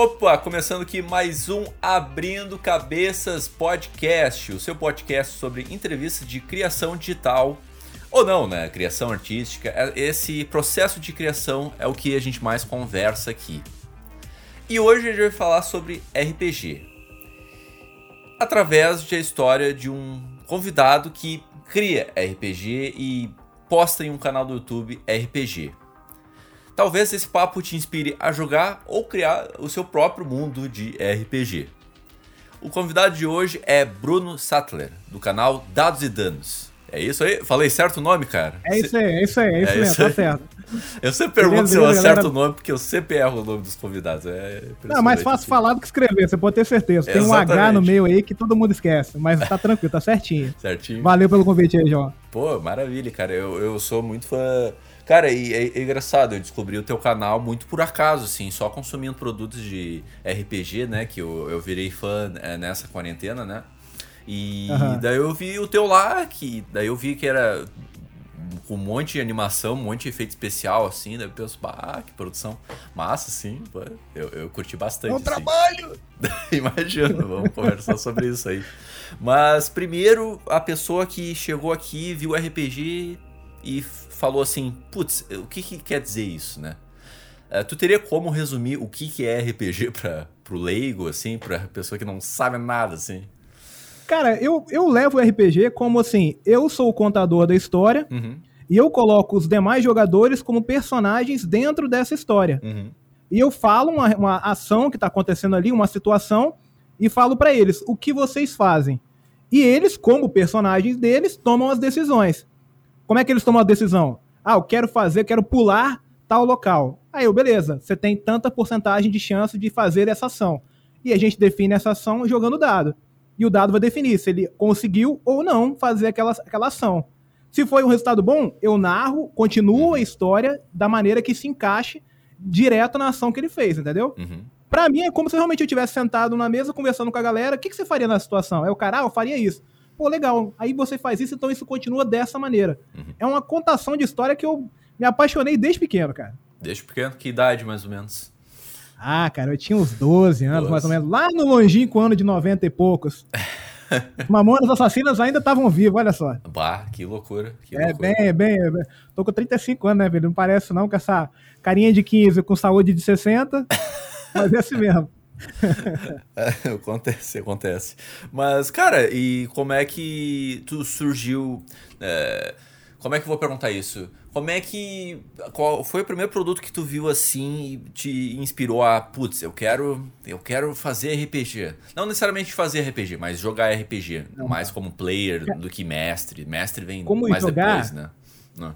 Opa, começando aqui mais um Abrindo Cabeças Podcast, o seu podcast sobre entrevistas de criação digital ou não, né? Criação artística. É, esse processo de criação é o que a gente mais conversa aqui. E hoje a gente vai falar sobre RPG. Através da história de um convidado que cria RPG e posta em um canal do YouTube RPG. Talvez esse papo te inspire a jogar ou criar o seu próprio mundo de RPG. O convidado de hoje é Bruno Sattler, do canal Dados e Danos. É isso aí? Falei certo o nome, cara? É isso aí, é isso aí, é isso, é mesmo, tá certo. Eu sempre pergunto beleza, se eu beleza, acerto galera... o nome, porque eu sempre erro o nome dos convidados. É Não, mais fácil assim. falar do que escrever, você pode ter certeza. Tem Exatamente. um H no meio aí que todo mundo esquece, mas tá tranquilo, tá certinho. Certinho. Valeu pelo convite aí, João. Pô, maravilha, cara. Eu, eu sou muito fã Cara, e é, é, engraçado, eu descobri o teu canal muito por acaso, assim, só consumindo produtos de RPG, né? Que eu, eu virei fã é, nessa quarentena, né? E uhum. daí eu vi o teu lá, que daí eu vi que era com um monte de animação, um monte de efeito especial, assim, daí eu penso, bah, que produção massa, assim, eu, eu curti bastante. Um assim. trabalho! Imagino, vamos conversar sobre isso aí. Mas primeiro, a pessoa que chegou aqui, viu o RPG e falou assim, putz, o que, que quer dizer isso, né? Uh, tu teria como resumir o que, que é RPG para pro leigo, assim, pra pessoa que não sabe nada, assim? Cara, eu, eu levo o RPG como assim, eu sou o contador da história uhum. e eu coloco os demais jogadores como personagens dentro dessa história. Uhum. E eu falo uma, uma ação que está acontecendo ali, uma situação, e falo para eles o que vocês fazem. E eles, como personagens deles, tomam as decisões. Como é que eles tomam a decisão? Ah, eu quero fazer, quero pular tal local. Aí eu, beleza, você tem tanta porcentagem de chance de fazer essa ação. E a gente define essa ação jogando dado. E o dado vai definir se ele conseguiu ou não fazer aquela, aquela ação. Se foi um resultado bom, eu narro, continuo a história da maneira que se encaixe direto na ação que ele fez, entendeu? Uhum. Pra mim é como se realmente eu tivesse sentado na mesa conversando com a galera. O que, que você faria na situação? É o cara, ah, eu faria isso pô, legal. Aí você faz isso, então isso continua dessa maneira. Uhum. É uma contação de história que eu me apaixonei desde pequeno, cara. Desde pequeno? Que idade, mais ou menos? Ah, cara, eu tinha uns 12 anos, 12. mais ou menos. Lá no longínquo ano de 90 e poucos. Mamonas Assassinas ainda estavam vivos, olha só. Bah, que loucura. Que é, loucura. bem, bem, bem. Tô com 35 anos, né, velho? Não parece não com essa carinha de 15 com saúde de 60. mas é assim mesmo. É, acontece, acontece. Mas, cara, e como é que tu surgiu. É, como é que eu vou perguntar isso? Como é que. Qual foi o primeiro produto que tu viu assim e te inspirou a. Putz, eu quero. Eu quero fazer RPG. Não necessariamente fazer RPG, mas jogar RPG. Não, mais como player do que mestre. Mestre vem como mais jogar? depois, né? Não.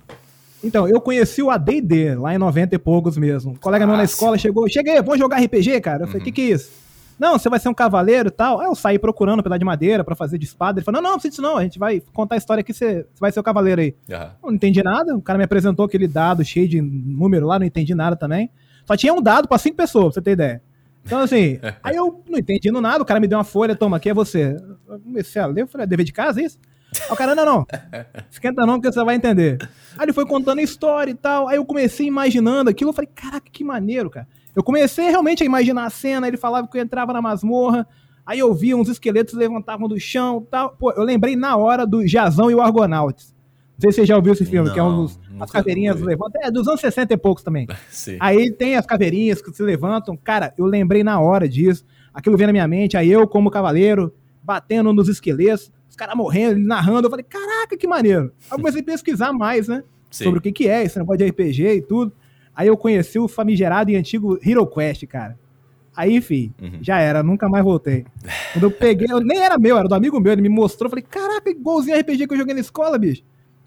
Então, eu conheci o AD&D lá em 90 e poucos mesmo. Um colega meu na escola chegou, cheguei, vamos jogar RPG, cara? Eu falei, o uhum. que que é isso? Não, você vai ser um cavaleiro e tal. Aí eu saí procurando um pedaço de madeira para fazer de espada. Ele falou, não, não, não precisa disso não, a gente vai contar a história aqui, você, você vai ser o cavaleiro aí. Uhum. Não entendi nada, o cara me apresentou aquele dado cheio de número lá, não entendi nada também. Só tinha um dado para cinco pessoas, pra você ter ideia. Então, assim, aí eu não entendi nada, o cara me deu uma folha, toma, aqui é você. Eu comecei a ler, eu falei, é dever de casa isso? Aí o cara, não, não, esquenta não, porque você vai entender. Aí ele foi contando a história e tal. Aí eu comecei imaginando aquilo. Eu falei, caraca, que maneiro, cara. Eu comecei realmente a imaginar a cena. Ele falava que eu entrava na masmorra. Aí eu via uns esqueletos levantavam do chão tal. Pô, eu lembrei na hora do Jazão e o Argonauts. Não sei se você já ouviu esse filme, não, que é um dos. As caveirinhas levantam. É, dos anos 60 e poucos também. Sim. Aí tem as caveirinhas que se levantam. Cara, eu lembrei na hora disso. Aquilo veio na minha mente. Aí eu, como cavaleiro, batendo nos esqueletos os caras morrendo, ele narrando. Eu falei, caraca, que maneiro. Aí eu comecei a pesquisar mais, né? Sim. Sobre o que, que é esse negócio de RPG e tudo. Aí eu conheci o famigerado e antigo Hero Quest, cara. Aí, fi, uhum. já era, nunca mais voltei. Quando eu peguei, eu, nem era meu, era do amigo meu, ele me mostrou, eu falei, caraca, igualzinho RPG que eu joguei na escola, bicho.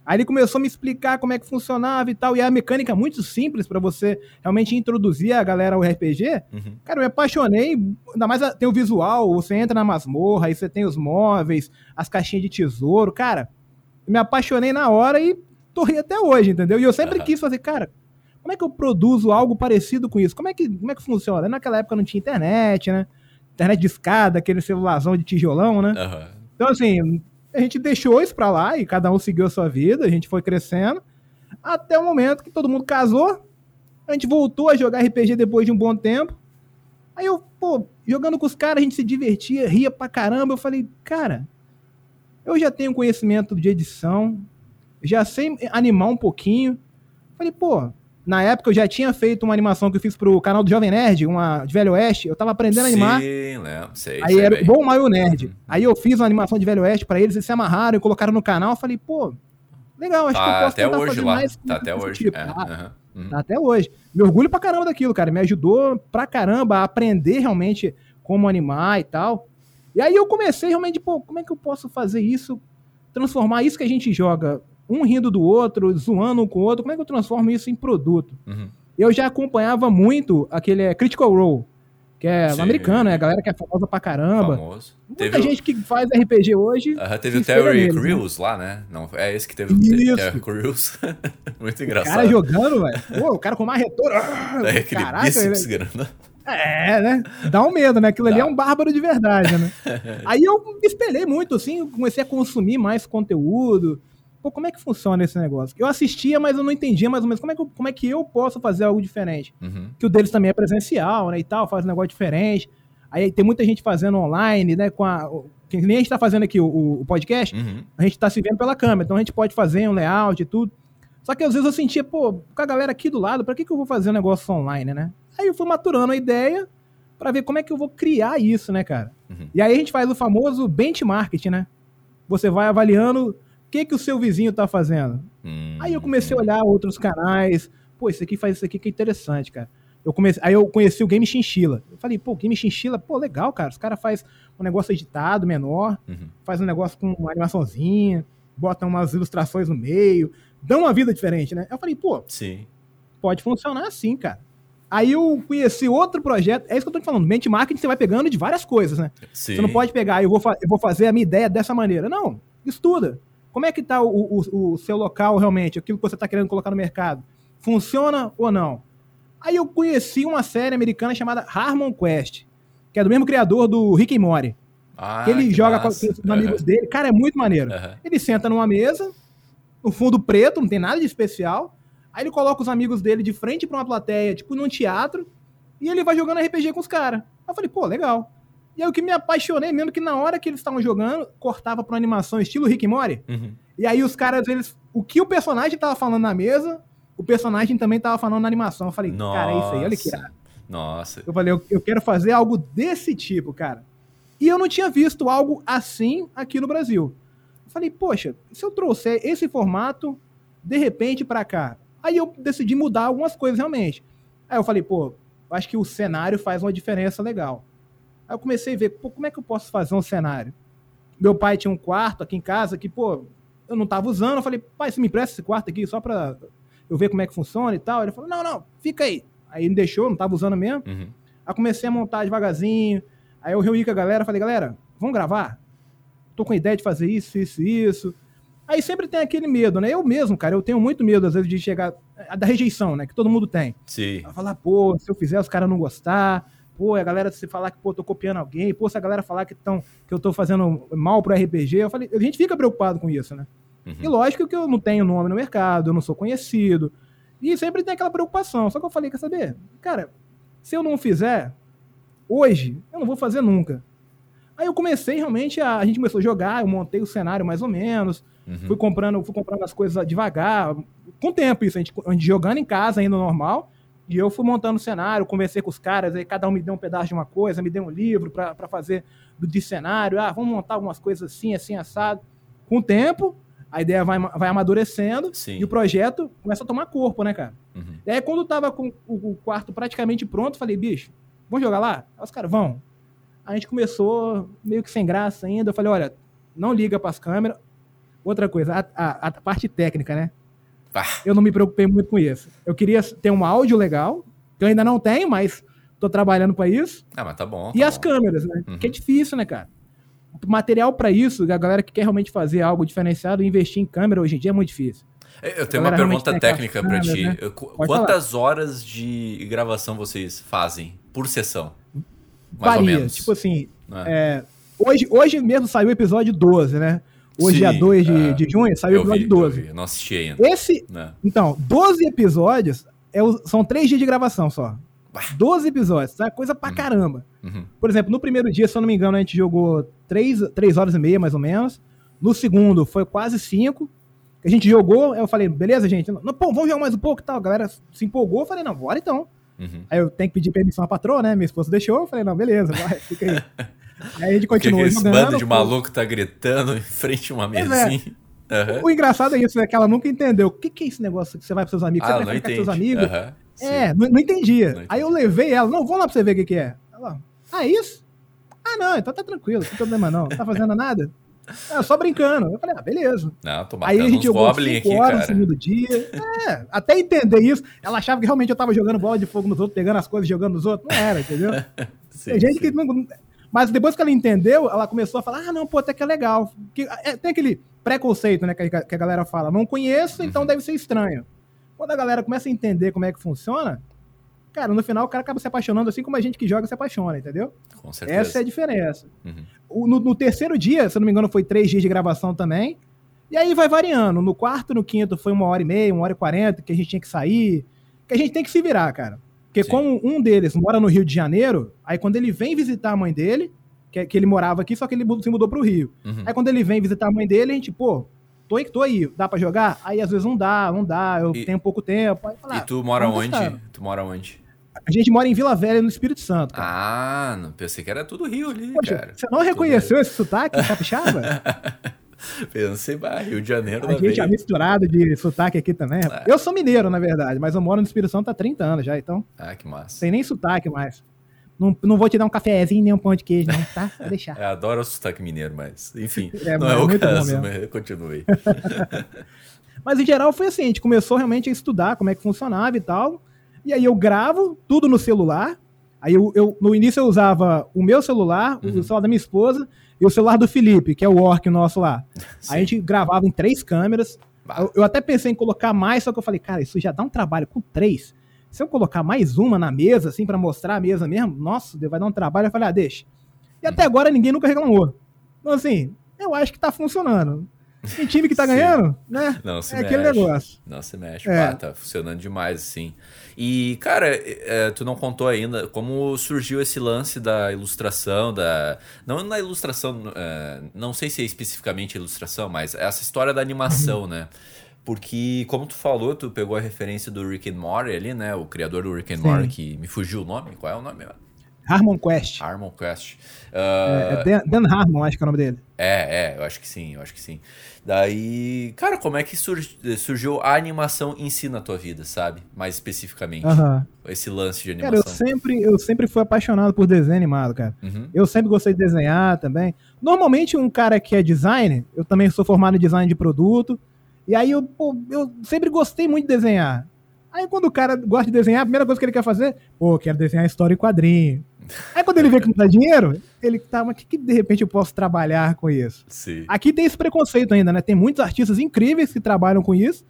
Aí ele começou a me explicar como é que funcionava e tal. E a mecânica é muito simples para você realmente introduzir a galera ao RPG. Uhum. Cara, eu me apaixonei. Ainda mais tem o visual, você entra na masmorra, aí você tem os móveis, as caixinhas de tesouro. Cara, me apaixonei na hora e torri até hoje, entendeu? E eu sempre uhum. quis fazer, cara, como é que eu produzo algo parecido com isso? Como é que, como é que funciona? Naquela época não tinha internet, né? Internet de escada, aquele celularzão de tijolão, né? Uhum. Então, assim, a gente deixou isso pra lá e cada um seguiu a sua vida, a gente foi crescendo, até o momento que todo mundo casou, a gente voltou a jogar RPG depois de um bom tempo, Aí eu, pô, jogando com os caras, a gente se divertia, ria pra caramba. Eu falei, cara, eu já tenho conhecimento de edição, já sei animar um pouquinho. Falei, pô, na época eu já tinha feito uma animação que eu fiz pro canal do Jovem Nerd, uma de Velho Oeste. Eu tava aprendendo a animar. Sim, lembro, sei. Aí sei era bem. Bom Maio Nerd. Aí eu fiz uma animação de Velho Oeste pra eles, eles se amarraram e colocaram no canal. Eu falei, pô, legal, acho que eu Tá posso até tentar hoje fazer lá. mais. Tá até hoje. tipo. É, Tá, aham, uhum. tá até hoje. Me orgulho pra caramba daquilo, cara. Me ajudou pra caramba a aprender realmente como animar e tal. E aí eu comecei realmente, pô, como é que eu posso fazer isso? Transformar isso que a gente joga, um rindo do outro, zoando um com o outro, como é que eu transformo isso em produto? Uhum. Eu já acompanhava muito aquele é, Critical Role, que é Sim. americano, é a galera que é famosa pra caramba. Famoso. Muita Teve, o- gente que faz RPG hoje. Se teve o Terry né? Crews lá, né? Não, é esse que teve o Terry Crews. Muito O engraçado. cara jogando, velho. Pô, o cara com uma retora. Daí aquele Caraca, bíceps ele- grande. É, né? Dá um medo, né? Aquilo ali Dá. é um bárbaro de verdade, né? Aí eu me espelhei muito, assim, comecei a consumir mais conteúdo. Pô, como é que funciona esse negócio? Eu assistia, mas eu não entendia mais ou menos como é que eu, como é que eu posso fazer algo diferente. Uhum. Que o deles também é presencial, né, e tal, faz um negócio diferente. Aí tem muita gente fazendo online, né, com a... Que nem a gente tá fazendo aqui o, o podcast, Uhum. a gente tá se vendo pela câmera, então a gente pode fazer um layout e tudo. Só que às vezes eu sentia, pô, com a galera aqui do lado, pra que, que eu vou fazer um negócio online, né? Aí eu fui maturando a ideia pra ver como é que eu vou criar isso, né, cara? Uhum. E aí a gente faz o famoso benchmarking, né? Você vai avaliando que, que o seu vizinho tá fazendo. Hum, Aí eu comecei a olhar outros canais. Pô, isso aqui faz isso aqui que é interessante, cara. Eu comecei, aí eu conheci o Game Chinchilla. Eu falei, pô, Game Chinchilla, pô, legal, cara. Os caras fazem um negócio editado, menor, Uhum. faz um negócio com uma animaçãozinha, bota umas ilustrações no meio, dão uma vida diferente, né? Eu falei, pô, Sim. pode funcionar assim, cara. Aí eu conheci outro projeto, é isso que eu tô te falando, benchmarking você vai pegando de várias coisas, né? Sim. Você não pode pegar, eu vou, eu vou fazer a minha ideia dessa maneira. Não, estuda. Como é que tá o, o- o seu local realmente, aquilo que você está querendo colocar no mercado? Funciona ou não? Aí eu conheci uma série americana chamada Harmon Quest, que é do mesmo criador do Rick and Morty. Ah, ele joga com, massa. com os amigos dele. Cara, é muito maneiro. Aham. Ele senta numa mesa, no fundo preto, não tem nada de especial. Aí ele coloca os amigos dele de frente pra uma plateia, tipo num teatro, e ele vai jogando RPG com os caras. Aí eu falei, pô, legal. E aí o que me apaixonei mesmo que na hora que eles estavam jogando, cortava pra uma animação estilo Rick and Morty. Uhum. E aí os caras, eles. O que o personagem tava falando na mesa, o personagem também tava falando na animação. Eu falei, cara, é isso aí, olha que irado. Nossa. Eu falei, eu, eu quero fazer algo desse tipo, cara. E eu não tinha visto algo assim aqui no Brasil. Eu falei, poxa, se eu trouxer esse formato, de repente, pra cá. Aí eu decidi mudar algumas coisas realmente. Aí eu falei, pô, eu acho que o cenário faz uma diferença legal. Aí eu comecei a ver, pô, como é que eu posso fazer um cenário? Meu pai tinha um quarto aqui em casa que, pô, eu não tava usando. Eu falei, pai, você me empresta esse quarto aqui só pra eu ver como é que funciona e tal? Ele falou, não, não, fica aí. Aí ele deixou, não tava usando mesmo. Uhum. Aí comecei a montar devagarzinho. Aí eu reuni com a galera, falei, galera, vamos gravar? Tô com a ideia de fazer isso, isso, isso. Aí sempre tem aquele medo, né? Eu mesmo, cara, eu tenho muito medo, às vezes, de chegar. Da rejeição, né? Que todo mundo tem. Sim. Falar, pô, se eu fizer os caras não gostar. Pô, a galera se falar que, pô, tô copiando alguém. Pô, se a galera falar que, tão, que eu tô fazendo mal pro RPG. Eu falei, a gente fica preocupado com isso, né? E Uhum. lógico que eu não tenho nome no mercado, eu não sou conhecido. E sempre tem aquela preocupação. Só que eu falei, quer saber? Cara, se eu não fizer hoje, eu não vou fazer nunca. Aí eu comecei realmente a. A gente começou a jogar, eu montei o cenário mais ou menos. Uhum. Fui comprando, fui comprando as coisas devagar. Com o tempo, isso, a gente, a gente jogando em casa ainda normal. E eu fui montando o cenário, conversei com os caras, aí cada um me deu um pedaço de uma coisa, me deu um livro pra pra fazer do, de cenário. Ah, vamos montar algumas coisas assim, assim, assado. Com o tempo, a ideia vai, vai amadurecendo Sim. e o projeto começa a tomar corpo, né, cara? Uhum. E aí, quando tava com o, o quarto praticamente pronto, falei, bicho, vamos jogar lá? Aí os caras, vão. A gente começou meio que sem graça ainda. Eu falei, olha, não liga pras câmeras. Outra coisa, a, a- a parte técnica, né? Eu não me preocupei muito com isso. Eu queria ter um áudio legal, que eu ainda não tenho, mas tô trabalhando para isso. ah, mas tá bom. E tá as bom. câmeras, né? Uhum. Que é difícil, né, cara? Material para isso, a galera que quer realmente fazer algo diferenciado, investir em câmera hoje em dia é muito difícil. Eu tenho uma pergunta técnica pra ti. né? Quantas horas de gravação vocês fazem por sessão? Mais ou Varia. menos. Tipo assim, né? é, hoje, hoje mesmo saiu o episódio 12, né? Hoje, Sim, dia 2 de, é. de junho, saiu o eu vi, episódio 12. eu vi, não assisti ainda. Esse, Né? então, 12 episódios é o- são 3 dias de gravação só. 12 episódios, é coisa pra caramba. Uhum. Por exemplo, no primeiro dia, se eu não me engano, a gente jogou 3, 3 horas e meia, mais ou menos. No segundo, foi quase 5. A gente jogou, eu falei, beleza, gente? Não, pô, vamos jogar mais um pouco e tal. A galera se empolgou, eu falei, não, bora então. Uhum. Aí eu tenho que pedir permissão à patroa, né? Minha esposa deixou, eu falei, não, beleza, vai, fica aí. aí a gente Porque continuou esse jogando. bando de maluco tá gritando em frente a uma é. mesinha. Aham. O engraçado é isso, né? Que ela nunca entendeu. O que, que é esse negócio que você vai pros seus amigos? Ah, você vai ficar com seus amigos? Sim. É, não, não entendia. Não Aí eu levei ela, não, vamos lá pra você ver o que, que é. Ela, ah, isso? Ah, não, então tá tranquilo, não tem problema não. Não tá fazendo nada? É, só brincando. Eu falei, ah, beleza. Não, tô Aí a gente jogou 5 aqui, horas no segundo dia. É, até entender isso. Ela achava que realmente eu tava jogando bola de fogo nos outros, pegando as coisas e jogando nos outros. Não era, entendeu? Sim, Tem gente sim. que não. Mas depois que ela entendeu, ela começou a falar: ah, não, pô, até que é legal. Que, é, tem aquele preconceito, né, que, a- que a galera fala: não conheço, então Uhum. deve ser estranho. Quando a galera começa a entender como é que funciona, cara, no final o cara acaba se apaixonando assim como a gente que joga se apaixona, entendeu? Com certeza. Essa é a diferença. Uhum. O- no, no terceiro dia, se não me engano, foi três dias de gravação também. E aí vai variando. No quarto, no quinto foi uma hora e meia, uma hora e quarenta, que a gente tinha que sair. Que a gente tem que se virar, cara. Porque Sim. como um deles mora no Rio de Janeiro, aí quando ele vem visitar a mãe dele, que, que ele morava aqui, só que ele se mudou pro Rio. Uhum. Aí quando ele vem visitar a mãe dele, a gente, pô, tô aí, tô aí, dá pra jogar? Aí às vezes não dá, não dá, eu E- tenho pouco tempo. Fala, E ah, tu mora onde? buscar. Tu mora onde? A gente mora em Vila Velha, no Espírito Santo. cara. Ah, não pensei que era tudo Rio ali, Poxa, cara. você não reconheceu esse sotaque capixaba? Pensei, bah, Rio de Janeiro A gente é veia. misturado de sotaque aqui também. É. Eu sou mineiro, na verdade, mas eu moro no Espírito Santo há 30 anos já, então Ah, que massa. sem nem sotaque mais. Não, não vou te dar um cafezinho nem um pão de queijo, não, tá? Vou deixar. Eu adoro o sotaque mineiro, mas enfim, É, não é é o caso, mas continue. Mas em geral foi assim, a gente começou realmente a estudar como é que funcionava e tal. E aí eu gravo tudo no celular. Aí eu, eu- no início eu usava o meu celular, Uhum. o celular da minha esposa e o celular do Felipe, que é o orc nosso lá. Sim. A gente gravava em três câmeras. Eu, eu até pensei em colocar mais, só que eu falei, cara, isso já dá um trabalho com três. Se eu colocar mais uma na mesa, assim, pra mostrar a mesa mesmo, nossa, vai dar um trabalho. Eu falei, ah, deixa. E até agora ninguém nunca reclamou. Então, assim, eu acho que tá funcionando. Tem time que tá ganhando, né? Não se é aquele mexe. negócio. Não se mexe, É. pá, tá funcionando demais, assim. E, cara, é, tu não contou ainda como surgiu esse lance da ilustração, da. Não na ilustração, é, não sei se é especificamente ilustração, mas essa história da animação, Uhum. né? Porque, como tu falou, tu pegou a referência do Rick and Morty ali, né? O criador do Rick and. Morty, que me fugiu o nome. Qual é o nome? Harmon Quest. Harmon Quest. É, Ah, é Dan, Dan Harmon, acho que é o nome dele. é, é, eu acho que sim, eu acho que sim. Daí, cara, como é que surg- surgiu a animação em si na tua vida, sabe? Mais especificamente. Aham. Esse lance de Cara, eu animação. sempre, eu sempre fui apaixonado por desenho animado, cara. Uhum. Eu sempre gostei de desenhar também. Normalmente, um cara que é designer, eu também sou formado em design de produto. E aí, eu, eu sempre gostei muito de desenhar. Aí, quando o cara gosta de desenhar, a primeira coisa que ele quer fazer, pô, quero desenhar história em quadrinho. Aí, quando ele vê que não dá dinheiro, ele tá, mas o que, que de repente eu posso trabalhar com isso? Sim. Aqui tem esse preconceito ainda, né? Tem muitos artistas incríveis que trabalham com isso,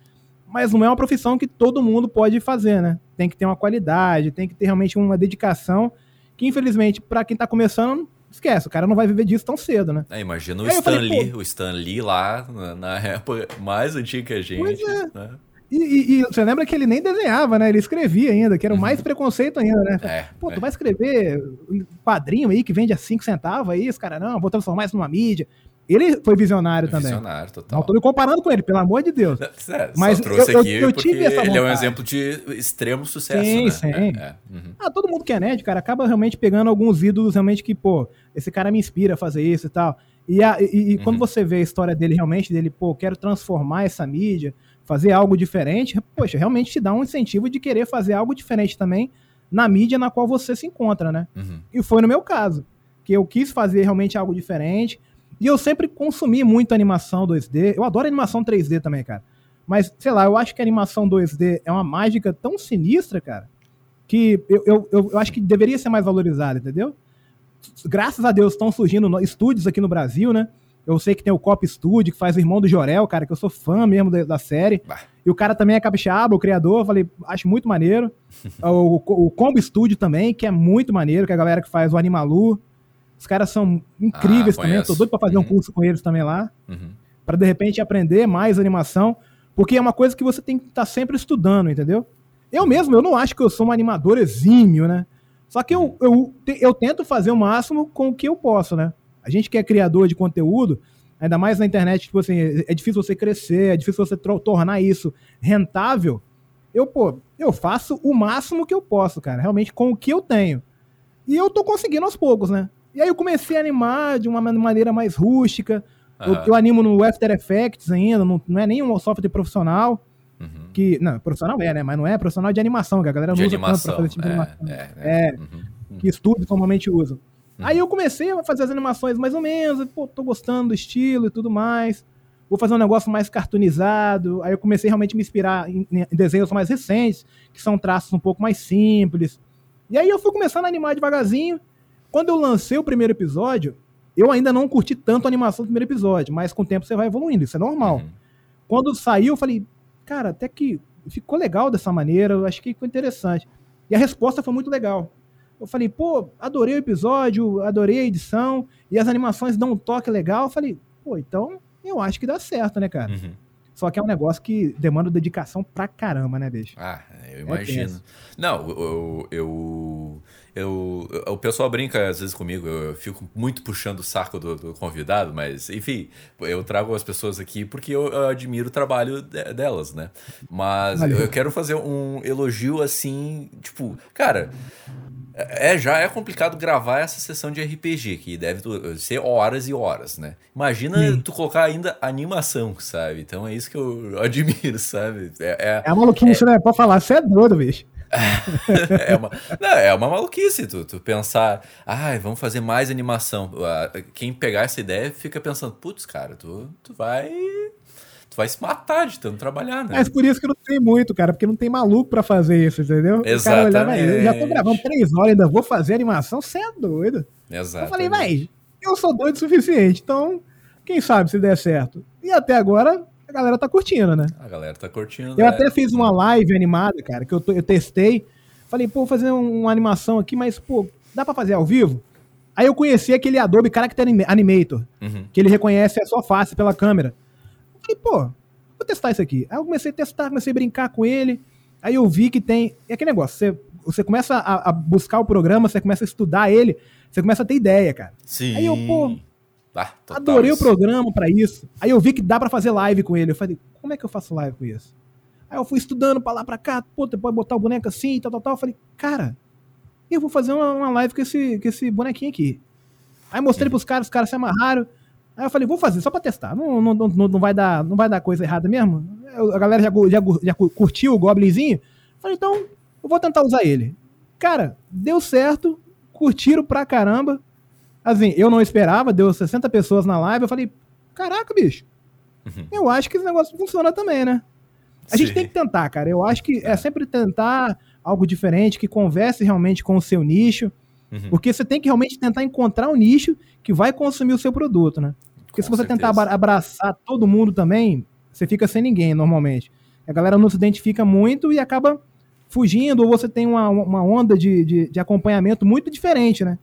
mas não é uma profissão que todo mundo pode fazer, né? Tem que ter uma qualidade, tem que ter realmente uma dedicação, que infelizmente, pra quem tá começando, esquece, o cara não vai viver disso tão cedo, né? É, imagina o Aí Stan falei, Lee, o Stan Lee lá na, na época mais antiga que a gente. Pois é. né? E, e- e você lembra que ele nem desenhava, né? Ele escrevia ainda, que era o mais preconceito ainda, né? Uhum. É, Pô, é. tu vai escrever um quadrinho aí que vende a 5 centavos aí, os caras, não, vou transformar isso numa mídia. Ele foi visionário também. Visionário, total. Não tô me comparando com ele, pelo amor de Deus. É, Mas eu- eu- aqui eu tive essa ele é um vontade. exemplo de extremo sucesso, Sim, né? sim. É, é. Uhum. Ah, todo mundo que é nerd, cara, acaba realmente pegando alguns ídolos realmente que, pô, esse cara me inspira a fazer isso e tal. E, a- e- e quando Uhum. você vê a história dele realmente, dele, pô, quero transformar essa mídia, fazer algo diferente, poxa, realmente te dá um incentivo de querer fazer algo diferente também na mídia na qual você se encontra, né? Uhum. E foi no meu caso, que eu quis fazer realmente algo diferente. E eu sempre consumi muito animação 2D. Eu adoro animação 3D também, cara. Mas, sei lá, eu acho que a animação 2D é uma mágica tão sinistra, cara, que eu, eu, eu, eu acho que deveria ser mais valorizada, entendeu? Graças a Deus estão surgindo estúdios aqui no Brasil, né? Eu sei que tem o Cop Studio, que faz o irmão do Jorel, cara, que eu sou fã mesmo da, da série. Bah. E o cara também é capixaba, o criador, eu falei, acho muito maneiro. o, o, o Combo Studio também, que é muito maneiro, que é a galera que faz o Animalu. Os caras são incríveis Ah, também, eu tô doido pra fazer um Uhum. curso com eles também lá, Uhum. Pra de repente aprender mais animação, porque é uma coisa que você tem que estar sempre estudando, entendeu? Eu mesmo, eu não acho que eu sou um animador exímio, né? Só que eu, eu, eu tento fazer o máximo com o que eu posso, né? A gente que é criador de conteúdo, ainda mais na internet, tipo assim, é difícil você crescer, é difícil você tornar isso rentável. Eu, pô, eu faço o máximo que eu posso, cara, realmente com o que eu tenho. E eu tô conseguindo aos poucos, né? E aí eu comecei a animar de uma maneira mais rústica. Uhum. Eu, eu, animo no After Effects ainda, não, não é nem um software profissional. Uhum. Que, não, profissional é, né? Mas não é profissional de animação, que a galera não de usa animação, tanto pra fazer tipo de é, animação. É, é, é uhum. que estúdios normalmente usam. Uhum. Aí eu comecei a fazer as animações mais ou menos, pô, tô gostando do estilo e tudo mais. Vou fazer um negócio mais cartoonizado. Aí eu comecei realmente a me inspirar em, em desenhos mais recentes, que são traços um pouco mais simples. E aí eu fui começando a animar devagarzinho. Quando eu lancei o primeiro episódio, eu ainda não curti tanto a animação do primeiro episódio, mas com o tempo você vai evoluindo, isso é normal. Uhum. Quando saiu, eu falei, cara, até que ficou legal dessa maneira, eu acho que ficou interessante. E a resposta foi muito legal. Eu falei, pô, adorei o episódio, adorei a edição, e as animações dão um toque legal. Eu falei, pô, então eu acho que dá certo, né, cara? Uhum. Só que é um negócio que demanda dedicação pra caramba, né, bicho? Ah, eu imagino. É Não, eu, eu, eu, O pessoal brinca às vezes comigo, eu fico muito puxando o saco do, do convidado, mas, enfim, eu trago as pessoas aqui porque eu, eu admiro o trabalho de, delas, né? Mas eu, eu quero fazer um elogio assim, tipo, cara. É, já é complicado gravar essa sessão de RPG, que deve ser horas e horas, né? Imagina Sim. tu colocar ainda animação, sabe? Então é isso que eu admiro, sabe? É, é, é maluquice, é... né? Pode falar, você é doido, bicho. é, uma, não, é uma maluquice tu, tu pensar, ai, vamos fazer mais animação. Quem pegar essa ideia fica pensando, putz, cara, tu, tu vai tu vai se matar de tanto trabalhar, né? Mas por isso que não tem muito, cara, porque não tem maluco pra fazer isso, entendeu? Exatamente. O cara olhava, eu já tô gravando três horas, ainda vou fazer animação, você é doido. Exato. Eu falei, vai, eu sou doido o suficiente, então, quem sabe se der certo. E até agora, galera tá curtindo, né? A galera tá curtindo. Eu é. até fiz uma live animada, cara, que eu, eu testei. Falei, pô, vou fazer uma animação aqui, mas, pô, dá pra fazer ao vivo? Aí eu conheci aquele Adobe Character Animator, uhum. que ele reconhece a sua face pela câmera. Falei, pô, vou testar isso aqui. Aí eu comecei a testar, comecei a brincar com ele. Aí eu vi que tem. É aquele negócio, você, você começa a, a buscar o programa, você começa a estudar ele, você começa a ter ideia, cara. Sim. Aí eu, pô, ah, adorei isso. o programa para isso. Aí eu vi que dá para fazer live com ele. Eu falei, como é que eu faço live com isso? Aí eu fui estudando pra lá, pra cá, pô, você pode botar o boneco assim, tal, tal, tal. Eu falei, cara, eu vou fazer uma, uma live com esse, com esse bonequinho aqui. Aí mostrei pros caras, os caras se amarraram. Aí eu falei, vou fazer só pra testar. Não, não, não, não, vai, dar, não vai dar coisa errada mesmo. a galera já, já, já curtiu o Goblinzinho. Falei, então, eu vou tentar usar ele. Cara, deu certo. Curtiram pra caramba. Assim, eu não esperava, deu 60 pessoas na live. Eu falei, caraca, bicho. Uhum. Eu acho que esse negócio funciona também, né? A Sim. gente tem que tentar, cara. Eu acho que é sempre tentar algo diferente, que converse realmente com o seu nicho. Uhum. Porque você tem que realmente tentar encontrar um nicho que vai consumir o seu produto, né? Porque Com se você certeza. tentar abraçar todo mundo também, você fica sem ninguém normalmente. A galera não se identifica muito e acaba fugindo, ou você tem uma, uma onda de, de, de acompanhamento muito diferente, né?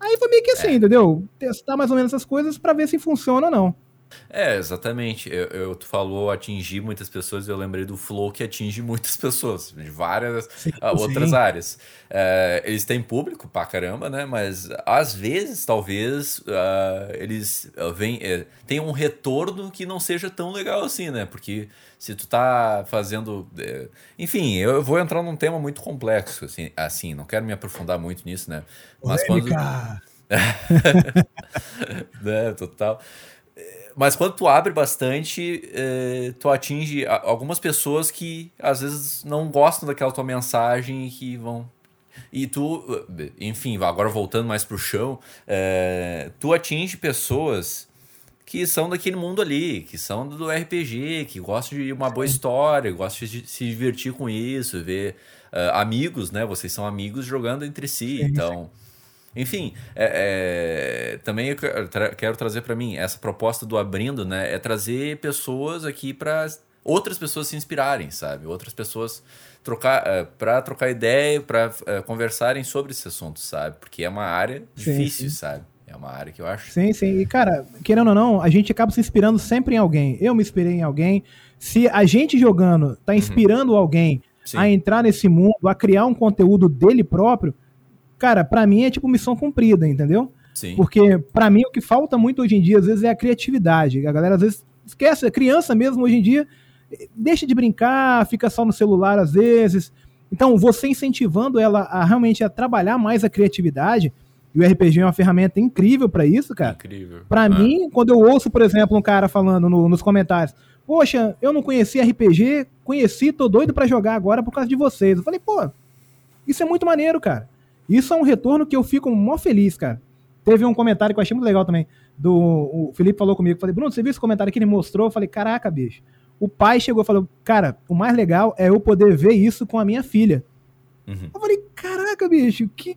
Aí foi meio que assim, é. entendeu? Testar mais ou menos essas coisas para ver se funciona ou não. É, exatamente. Eu, eu, tu falou atingir muitas pessoas, eu lembrei do Flow que atinge muitas pessoas, de várias sim, uh, outras sim. áreas. Uh, eles têm público pra caramba, né? Mas às vezes, talvez, uh, eles vêm, uh, tenham um retorno que não seja tão legal assim, né? Porque se tu tá fazendo. Eh, enfim, eu vou entrar num tema muito complexo, assim, assim não quero me aprofundar muito nisso, né? Mas Polêmica. quando. né, total. Mas quando tu abre bastante, eh, tu atinge algumas pessoas que às vezes não gostam daquela tua mensagem e que vão. E tu, enfim, agora voltando mais pro chão, eh, tu atinge pessoas que são daquele mundo ali, que são do RPG, que gostam de uma boa história, gostam de se divertir com isso, ver uh, amigos, né? Vocês são amigos jogando entre si, então. Enfim, é, é, também eu quero trazer para mim essa proposta do abrindo, né? É trazer pessoas aqui para outras pessoas se inspirarem, sabe? Outras pessoas trocar uh, é, para trocar ideia, para uh, é, conversarem sobre esse assunto, sabe? Porque é uma área difícil, sim. sabe? É uma área que eu acho. Sim, sim. E cara, querendo ou não, a gente acaba se inspirando sempre em alguém. Eu me inspirei em alguém. Se a gente jogando tá uhum. inspirando uhum. alguém Sim. a entrar nesse mundo, a criar um conteúdo dele próprio, cara, para mim é tipo missão cumprida, entendeu? Sim. Porque para mim o que falta muito hoje em dia às vezes é a criatividade. A galera às vezes esquece, a criança mesmo hoje em dia deixa de brincar, fica só no celular às vezes. Então, você incentivando ela a realmente a trabalhar mais a criatividade, e o RPG é uma ferramenta incrível para isso, cara. Incrível. Para ah. mim, quando eu ouço, por exemplo, um cara falando no, nos comentários: Poxa, eu não conhecia RPG, conheci, tô doido para jogar agora por causa de vocês. Eu falei, pô, isso é muito maneiro, cara. Isso é um retorno que eu fico mó feliz, cara. Teve um comentário que eu achei muito legal também. Do, o Felipe falou comigo, falei, Bruno, você viu esse comentário que ele mostrou? Eu falei, caraca, bicho. O pai chegou e falou, cara, o mais legal é eu poder ver isso com a minha filha. Uhum. Eu falei, caraca, bicho, que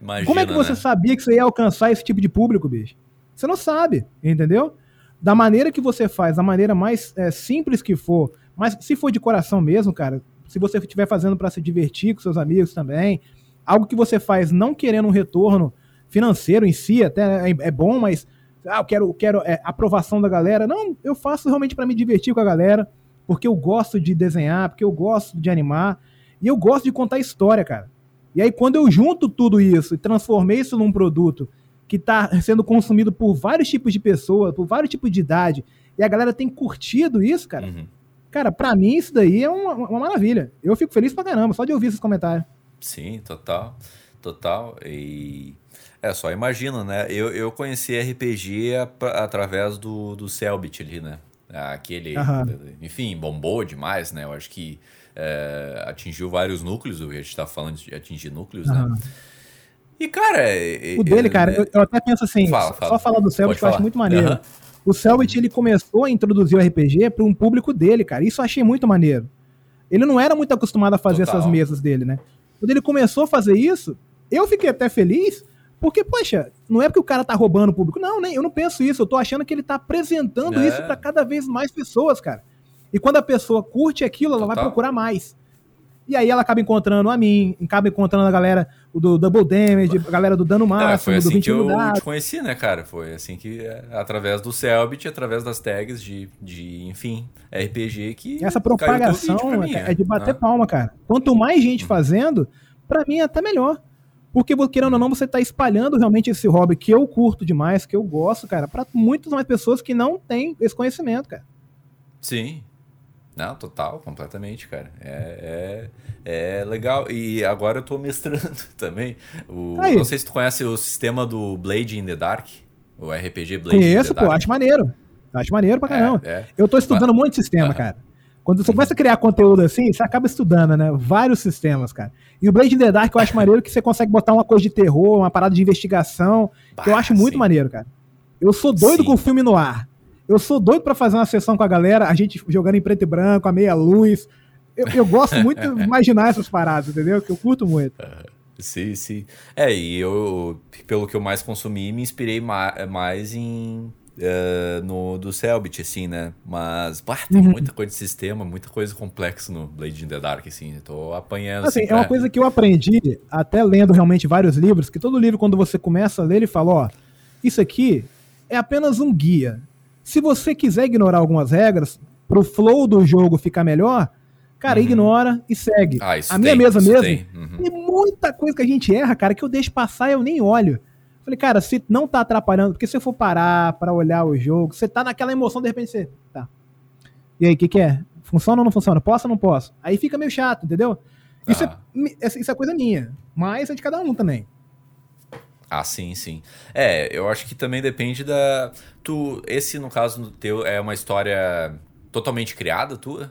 Imagina, Como é que você né? sabia que você ia alcançar esse tipo de público, bicho? Você não sabe, entendeu? Da maneira que você faz, da maneira mais é, simples que for, mas se for de coração mesmo, cara, se você estiver fazendo para se divertir com seus amigos também, algo que você faz não querendo um retorno financeiro em si, até é, é bom, mas ah, eu quero, quero é, aprovação da galera. Não, eu faço realmente para me divertir com a galera, porque eu gosto de desenhar, porque eu gosto de animar e eu gosto de contar história, cara. E aí, quando eu junto tudo isso e transformei isso num produto que está sendo consumido por vários tipos de pessoas, por vários tipos de idade, e a galera tem curtido isso, cara, uhum. cara, pra mim isso daí é uma, uma, maravilha. Eu fico feliz pra caramba, só de ouvir esses comentários. Sim, total. Total. E. É, só imagina, né? Eu, eu conheci RPG a, através do, do Selbit ali, né? Aquele. Uhum. Enfim, bombou demais, né? Eu acho que é, atingiu vários núcleos, a gente está falando de atingir núcleos, uhum. né? E, cara. O dele, cara, eu, eu, até penso assim, fala, fala. só falar do Selbit que eu acho muito maneiro. Uhum. O Selbit, ele começou a introduzir o RPG para um público dele, cara. Isso eu achei muito maneiro. Ele não era muito acostumado a fazer Total. essas mesas dele, né? Quando ele começou a fazer isso, eu fiquei até feliz, porque, poxa, não é porque o cara tá roubando o público. Não, nem, eu não penso isso. Eu tô achando que ele tá apresentando é. isso para cada vez mais pessoas, cara. E quando a pessoa curte aquilo, ela Total. vai procurar mais. E aí ela acaba encontrando a mim, acaba encontrando a galera do Double Damage, a galera do dano máximo, é, foi assim do 20 que eu te conheci, né, cara? Foi assim que, é, através do Selbit, através das tags de, de enfim, RPG que Essa propagação mim, é, é, de bater né? palma, cara. Quanto mais gente uhum. fazendo, para mim é até melhor. Porque, querendo ou não, você tá espalhando realmente esse hobby que eu curto demais, que eu gosto, cara, para muitas mais pessoas que não têm esse conhecimento, cara. Sim, não, total, completamente, cara. É, é, é, legal. E agora eu tô mestrando também. O, não sei se tu conhece o sistema do Blade in the Dark. O RPG Blade Conheço, in the Dark. pô, acho maneiro. Acho maneiro pra é, caramba. É, é. Eu tô estudando um monte de sistema, cara. Quando você começa a criar conteúdo assim, você acaba estudando, né? Vários sistemas, cara. E o Blade in the Dark eu acho maneiro que você consegue botar uma coisa de terror, uma parada de investigação, bah, que eu acho muito sim. maneiro, cara. Eu sou doido sim. com o filme no ar. Eu sou doido para fazer uma sessão com a galera, a gente jogando em preto e branco, a meia luz. Eu, eu gosto muito de imaginar essas paradas, entendeu? Que eu curto muito. Sim, sim. É, e eu, pelo que eu mais consumi, me inspirei ma mais em. Uh, no do Selbit, assim, né? Mas, pá, tem uhum. muita coisa de sistema, muita coisa complexa no Blade in the Dark, assim. Tô apanhando. Assim, assim é uma coisa que eu aprendi, até lendo realmente vários livros, que todo livro, quando você começa a ler, ele fala: ó, isso aqui é apenas um guia. Se você quiser ignorar algumas regras, pro flow do jogo ficar melhor, cara, uhum. ignora e segue. Ah, a minha tem, mesa mesmo, tem. Uhum. tem. muita coisa que a gente erra, cara, que eu deixo passar e eu nem olho. Falei, cara, se não tá atrapalhando, porque se eu for parar para olhar o jogo, você tá naquela emoção, de repente você. Tá. E aí, o que, que é? Funciona ou não funciona? Posso ou não posso? Aí fica meio chato, entendeu? Isso, ah. é, isso é coisa minha. Mas é de cada um também. Ah, sim, sim. É, eu acho que também depende da. Tu, esse, no caso do teu, é uma história totalmente criada, tua?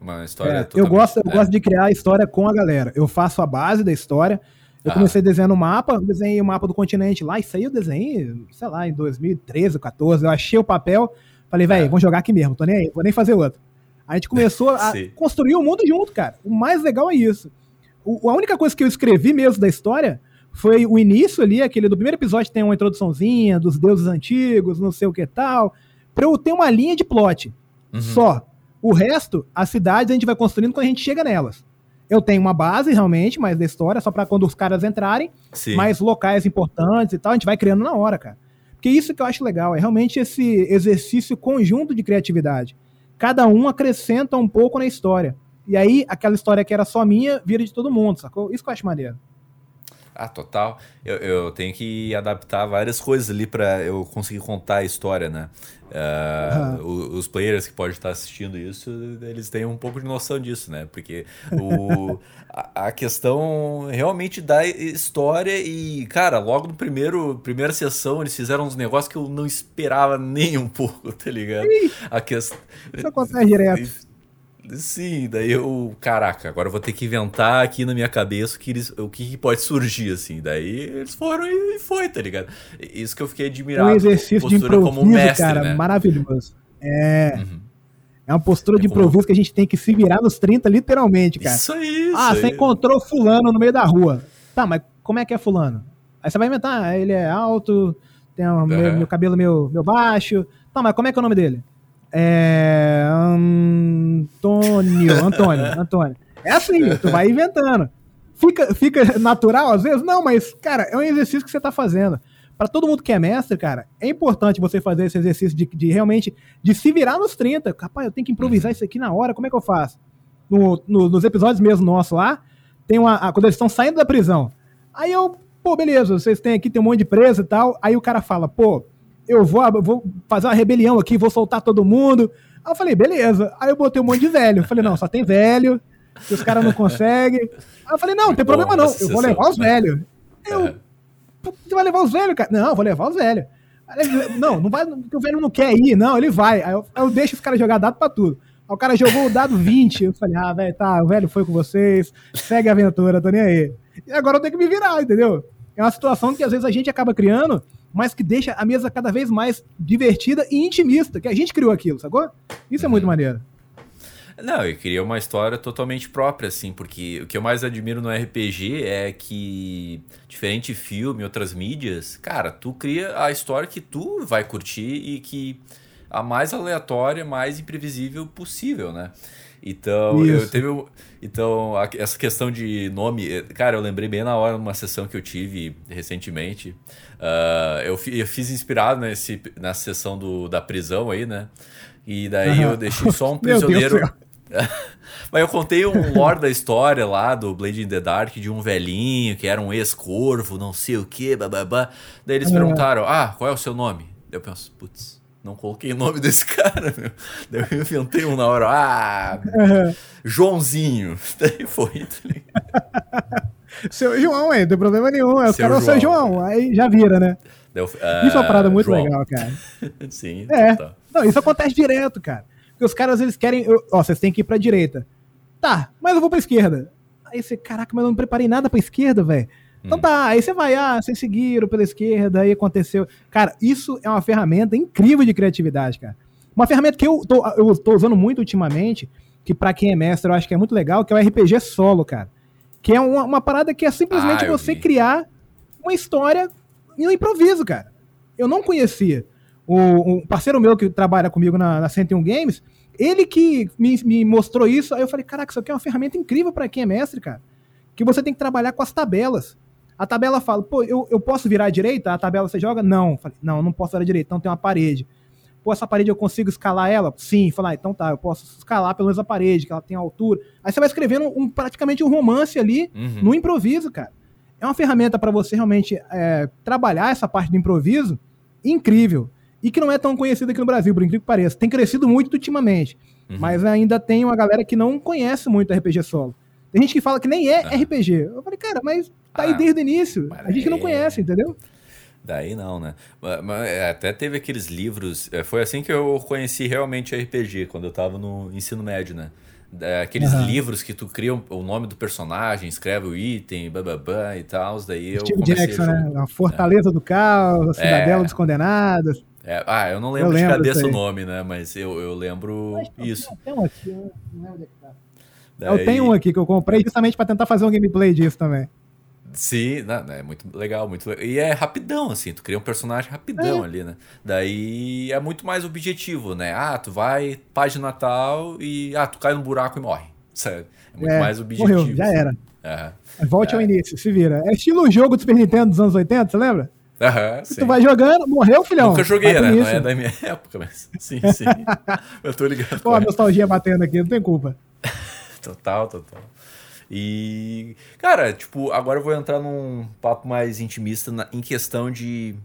Uma história é, totalmente... Eu gosto, eu é. gosto de criar a história com a galera. Eu faço a base da história. Eu ah. comecei desenhando o mapa, desenhei o mapa do continente lá, isso aí eu desenhei, sei lá, em 2013, 2014. Eu achei o papel, falei, velho, é. vamos jogar aqui mesmo, tô nem aí, vou nem fazer outro. A gente começou a construir o mundo junto, cara. O mais legal é isso. O, a única coisa que eu escrevi mesmo da história foi o início ali, aquele do primeiro episódio tem uma introduçãozinha dos deuses antigos, não sei o que tal, pra eu ter uma linha de plot. Uhum. Só. O resto, as cidades a gente vai construindo quando a gente chega nelas. Eu tenho uma base realmente, mais da história, só para quando os caras entrarem, Sim. mais locais importantes e tal, a gente vai criando na hora, cara. Porque isso que eu acho legal, é realmente esse exercício conjunto de criatividade. Cada um acrescenta um pouco na história. E aí, aquela história que era só minha, vira de todo mundo, sacou? Isso que eu acho maneiro. Ah, total. Eu, eu tenho que adaptar várias coisas ali para eu conseguir contar a história, né? Uh, uhum. os players que podem estar assistindo isso, eles têm um pouco de noção disso, né? Porque o, a, a, questão realmente da história e, cara, logo no primeiro primeira sessão eles fizeram uns negócios que eu não esperava nem um pouco, tá ligado? A questão. Isso acontece direto. Sim, daí eu, caraca, agora eu vou ter que inventar aqui na minha cabeça o que, eles, o que pode surgir, assim. Daí eles foram e foi, tá ligado? Isso que eu fiquei admirado. Um exercício de improviso, como mestre, cara, né? maravilhoso. É. Uhum. É uma postura é de improviso como... que a gente tem que se virar nos 30, literalmente, cara. Isso aí, isso Ah, aí. você encontrou fulano no meio da rua. Tá, mas como é que é fulano? Aí você vai inventar, ah, ele é alto, tem um, uhum. meu, meu, cabelo meu, meu baixo. Tá, mas como é que é o nome dele? É. Antônio, Antônio, Antônio. É assim, tu vai inventando. Fica, fica natural às vezes? Não, mas, cara, é um exercício que você tá fazendo. Para todo mundo que é mestre, cara, é importante você fazer esse exercício de, de realmente de se virar nos 30. Rapaz, eu tenho que improvisar isso aqui na hora, como é que eu faço? No, no, nos episódios mesmo nossos lá, tem uma. A, quando eles estão saindo da prisão. Aí eu, pô, beleza, vocês têm aqui, tem um monte de preso e tal. Aí o cara fala, pô, eu vou, vou fazer uma rebelião aqui, vou soltar todo mundo. Aí eu falei, beleza. Aí eu botei um monte de velho. Eu falei, não, só tem velho, que os caras não conseguem. Aí eu falei, não, não tem problema não, eu vou levar os velhos. Eu, você vai levar os velhos, cara? Não, vou levar os velhos. Não, não vai, o velho não quer ir, não, ele vai. Aí eu, eu deixo os caras jogar dado pra tudo. Aí o cara jogou o dado 20. Eu falei, ah, velho, tá, o velho foi com vocês, segue a aventura, tô nem aí. E agora eu tenho que me virar, entendeu? É uma situação que às vezes a gente acaba criando mas que deixa a mesa cada vez mais divertida e intimista, que a gente criou aquilo, sacou? Isso é muito uhum. maneiro. Não, eu queria uma história totalmente própria, assim, porque o que eu mais admiro no RPG é que, diferente de filme e outras mídias, cara, tu cria a história que tu vai curtir e que a mais aleatória, mais imprevisível possível, né? Então, Isso. eu teve. Então, a, essa questão de nome. Eh, cara, eu lembrei bem na hora, numa sessão que eu tive recentemente. Uh, eu, eu, fiz inspirado nesse, nessa sessão do, da prisão aí, né? E daí uhum. eu deixei só um prisioneiro. Mas eu contei um lore da história lá do Blade in the Dark de um velhinho que era um ex-corvo, não sei o que, bababá. Daí eles perguntaram: Ah, qual é o seu nome? Daí eu penso, putz, não coloquei o nome desse cara, meu. Daí eu inventei um na hora. Ah, uhum. Joãozinho. Daí foi, tá ligado? Seu João, aí, não tem problema nenhum. Os caras seu João, aí já vira, né? Deu, uh, isso é uma parada muito João. legal, cara. Sim, é. Tá. Não, isso acontece direto, cara. Porque os caras, eles querem. Eu, ó, vocês têm que ir pra direita. Tá, mas eu vou pra esquerda. Aí você, caraca, mas eu não preparei nada pra esquerda, velho. Então tá, aí você vai, ah, vocês seguiram pela esquerda, aí aconteceu. Cara, isso é uma ferramenta incrível de criatividade, cara. Uma ferramenta que eu tô, eu tô usando muito ultimamente, que para quem é mestre eu acho que é muito legal, que é o RPG solo, cara. Que é uma, uma parada que é simplesmente ah, você vi. criar uma história no improviso, cara. Eu não conhecia. O, um parceiro meu que trabalha comigo na, na 101 Games, ele que me, me mostrou isso, aí eu falei, caraca, isso aqui é uma ferramenta incrível para quem é mestre, cara. Que você tem que trabalhar com as tabelas. A tabela fala, pô, eu, eu posso virar à direita? A tabela você joga? Não. Falei, não, não posso virar à direita, então tem uma parede. Pô, essa parede eu consigo escalar ela? Sim. Falar, ah, então tá, eu posso escalar pelo menos a parede, que ela tem altura. Aí você vai escrevendo um, praticamente um romance ali uhum. no improviso, cara. É uma ferramenta para você realmente é, trabalhar essa parte do improviso incrível. E que não é tão conhecida aqui no Brasil, por incrível que pareça. Tem crescido muito ultimamente. Uhum. Mas ainda tem uma galera que não conhece muito RPG solo. Tem gente que fala que nem é ah. RPG. Eu falei, cara, mas tá ah, aí desde o início. A gente não conhece, entendeu? Daí não, né? Mas, é, até teve aqueles livros. É, foi assim que eu conheci realmente RPG, quando eu tava no ensino médio, né? Aqueles uhum. livros que tu cria o nome do personagem, escreve o item, bababá e tal. Daí Steve eu Jackson, a... né? A Fortaleza é. do Caos, a Cidadela é. dos Condenados. É, ah, eu não lembro, eu lembro de cabeça o nome, né? Mas eu, eu lembro isso. Tem um aqui, não lembro onde é que tá. Daí... Eu tenho um aqui que eu comprei justamente para tentar fazer um gameplay disso também. Sim, não, é muito legal, muito legal. E é rapidão, assim, tu cria um personagem rapidão é. ali, né? Daí é muito mais objetivo, né? Ah, tu vai, página tal, e ah, tu cai num buraco e morre. Sabe? É muito é, mais objetivo. Morreu, já assim. era. É. Volte ao início, se vira. É estilo jogo do Super Nintendo dos anos 80, você lembra? Aham, tu vai jogando, morreu, filhão. Nunca joguei, né? Não é da minha época, mas sim, sim. eu tô ligado. Pô, a nostalgia batendo aqui, não tem culpa. total, total. E, cara, tipo, agora eu vou entrar num papo mais intimista na, em questão de.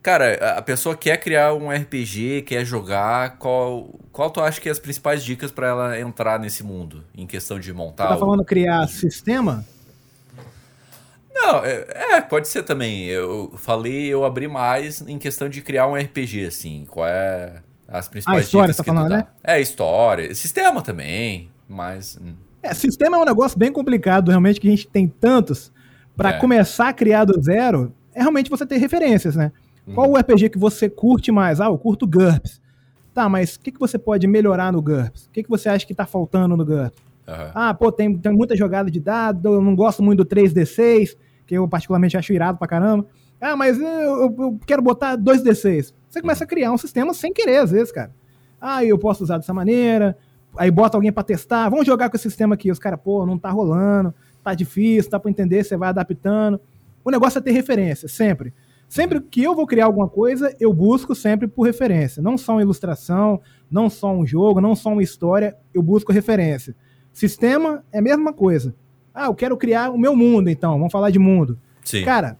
Cara, a pessoa quer criar um RPG, quer jogar, qual, qual tu acha que é as principais dicas para ela entrar nesse mundo? Em questão de montar. Você tá falando criar sistema? Não, é, é, pode ser também. Eu falei, eu abri mais em questão de criar um RPG, assim. Qual é as principais ah, história, dicas você tá falando, né? É, história. Sistema também, mas... É, sistema é um negócio bem complicado, realmente, que a gente tem tantos. Para é. começar a criar do zero, é realmente você ter referências, né? Uhum. Qual o RPG que você curte mais? Ah, eu curto GURPS. Tá, mas o que, que você pode melhorar no GURPS? O que, que você acha que tá faltando no GURPS? Uhum. Ah, pô, tem, tem muita jogada de dado, eu não gosto muito do 3D6, que eu particularmente acho irado pra caramba. Ah, mas eu, eu, eu quero botar 2D6. Você começa a criar um sistema sem querer, às vezes, cara. Ah, eu posso usar dessa maneira. Aí bota alguém para testar. Vamos jogar com esse sistema aqui. Os caras, pô, não tá rolando, tá difícil, tá pra entender, você vai adaptando. O negócio é ter referência, sempre. Sempre que eu vou criar alguma coisa, eu busco sempre por referência. Não só uma ilustração, não só um jogo, não só uma história, eu busco referência. Sistema é a mesma coisa. Ah, eu quero criar o meu mundo, então. Vamos falar de mundo. Sim. Cara,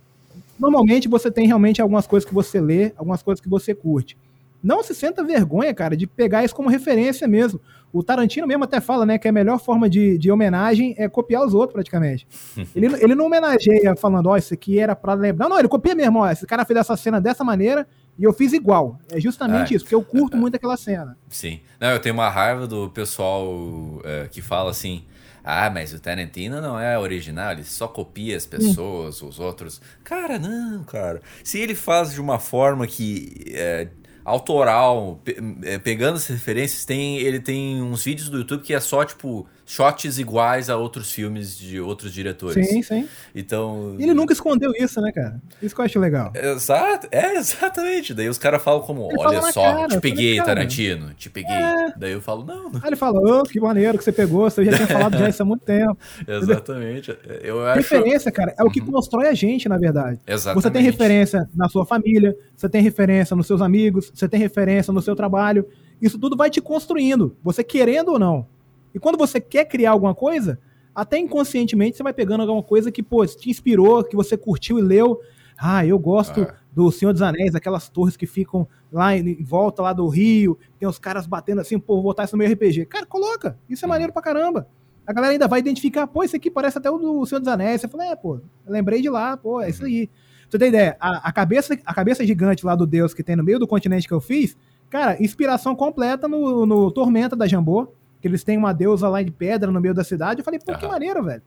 normalmente você tem realmente algumas coisas que você lê, algumas coisas que você curte. Não se senta vergonha, cara, de pegar isso como referência mesmo. O Tarantino mesmo até fala, né, que a melhor forma de, de homenagem é copiar os outros, praticamente. ele, ele não homenageia falando, ó, oh, isso aqui era pra lembrar. Não, não, ele copia mesmo, ó, esse cara fez essa cena dessa maneira e eu fiz igual. É justamente é. isso, porque eu curto muito aquela cena. Sim. Não, eu tenho uma raiva do pessoal é, que fala assim, ah, mas o Tarantino não é original, ele só copia as pessoas, hum. os outros. Cara, não, cara. Se ele faz de uma forma que é, autoral, pe é, pegando as referências, tem, ele tem uns vídeos do YouTube que é só, tipo, shots iguais a outros filmes de outros diretores. Sim, sim. Então. Ele nunca escondeu isso, né, cara? Isso que eu acho legal. Exato, é, exatamente. Daí os caras falam como, ele olha fala só, cara, te peguei, Tarantino, te peguei. É. Daí eu falo, não. não. Aí ele fala, oh, que maneiro que você pegou, você já tinha falado já isso há muito tempo. exatamente. Eu acho... Referência, cara, é o que uhum. constrói a gente, na verdade. Exatamente. Você tem referência na sua família, você tem referência nos seus amigos, você tem referência no seu trabalho. Isso tudo vai te construindo, você querendo ou não. E quando você quer criar alguma coisa, até inconscientemente você vai pegando alguma coisa que, pô, te inspirou, que você curtiu e leu. Ah, eu gosto ah. do Senhor dos Anéis, aquelas torres que ficam lá em, volta lá do rio, tem os caras batendo assim, pô, vou botar isso no meu RPG. Cara, coloca. Isso é uhum. maneiro pra caramba. A galera ainda vai identificar, pô, isso aqui parece até o do Senhor dos Anéis. Você fala, é, pô, lembrei de lá, pô, é isso aí. Você tem ideia? A, a, cabeça, a cabeça gigante lá do Deus que tem no meio do continente que eu fiz, cara, inspiração completa no, no Tormenta da Jambô que eles têm uma deusa lá de pedra no meio da cidade. Eu falei, pô, uhum. que maneiro, velho.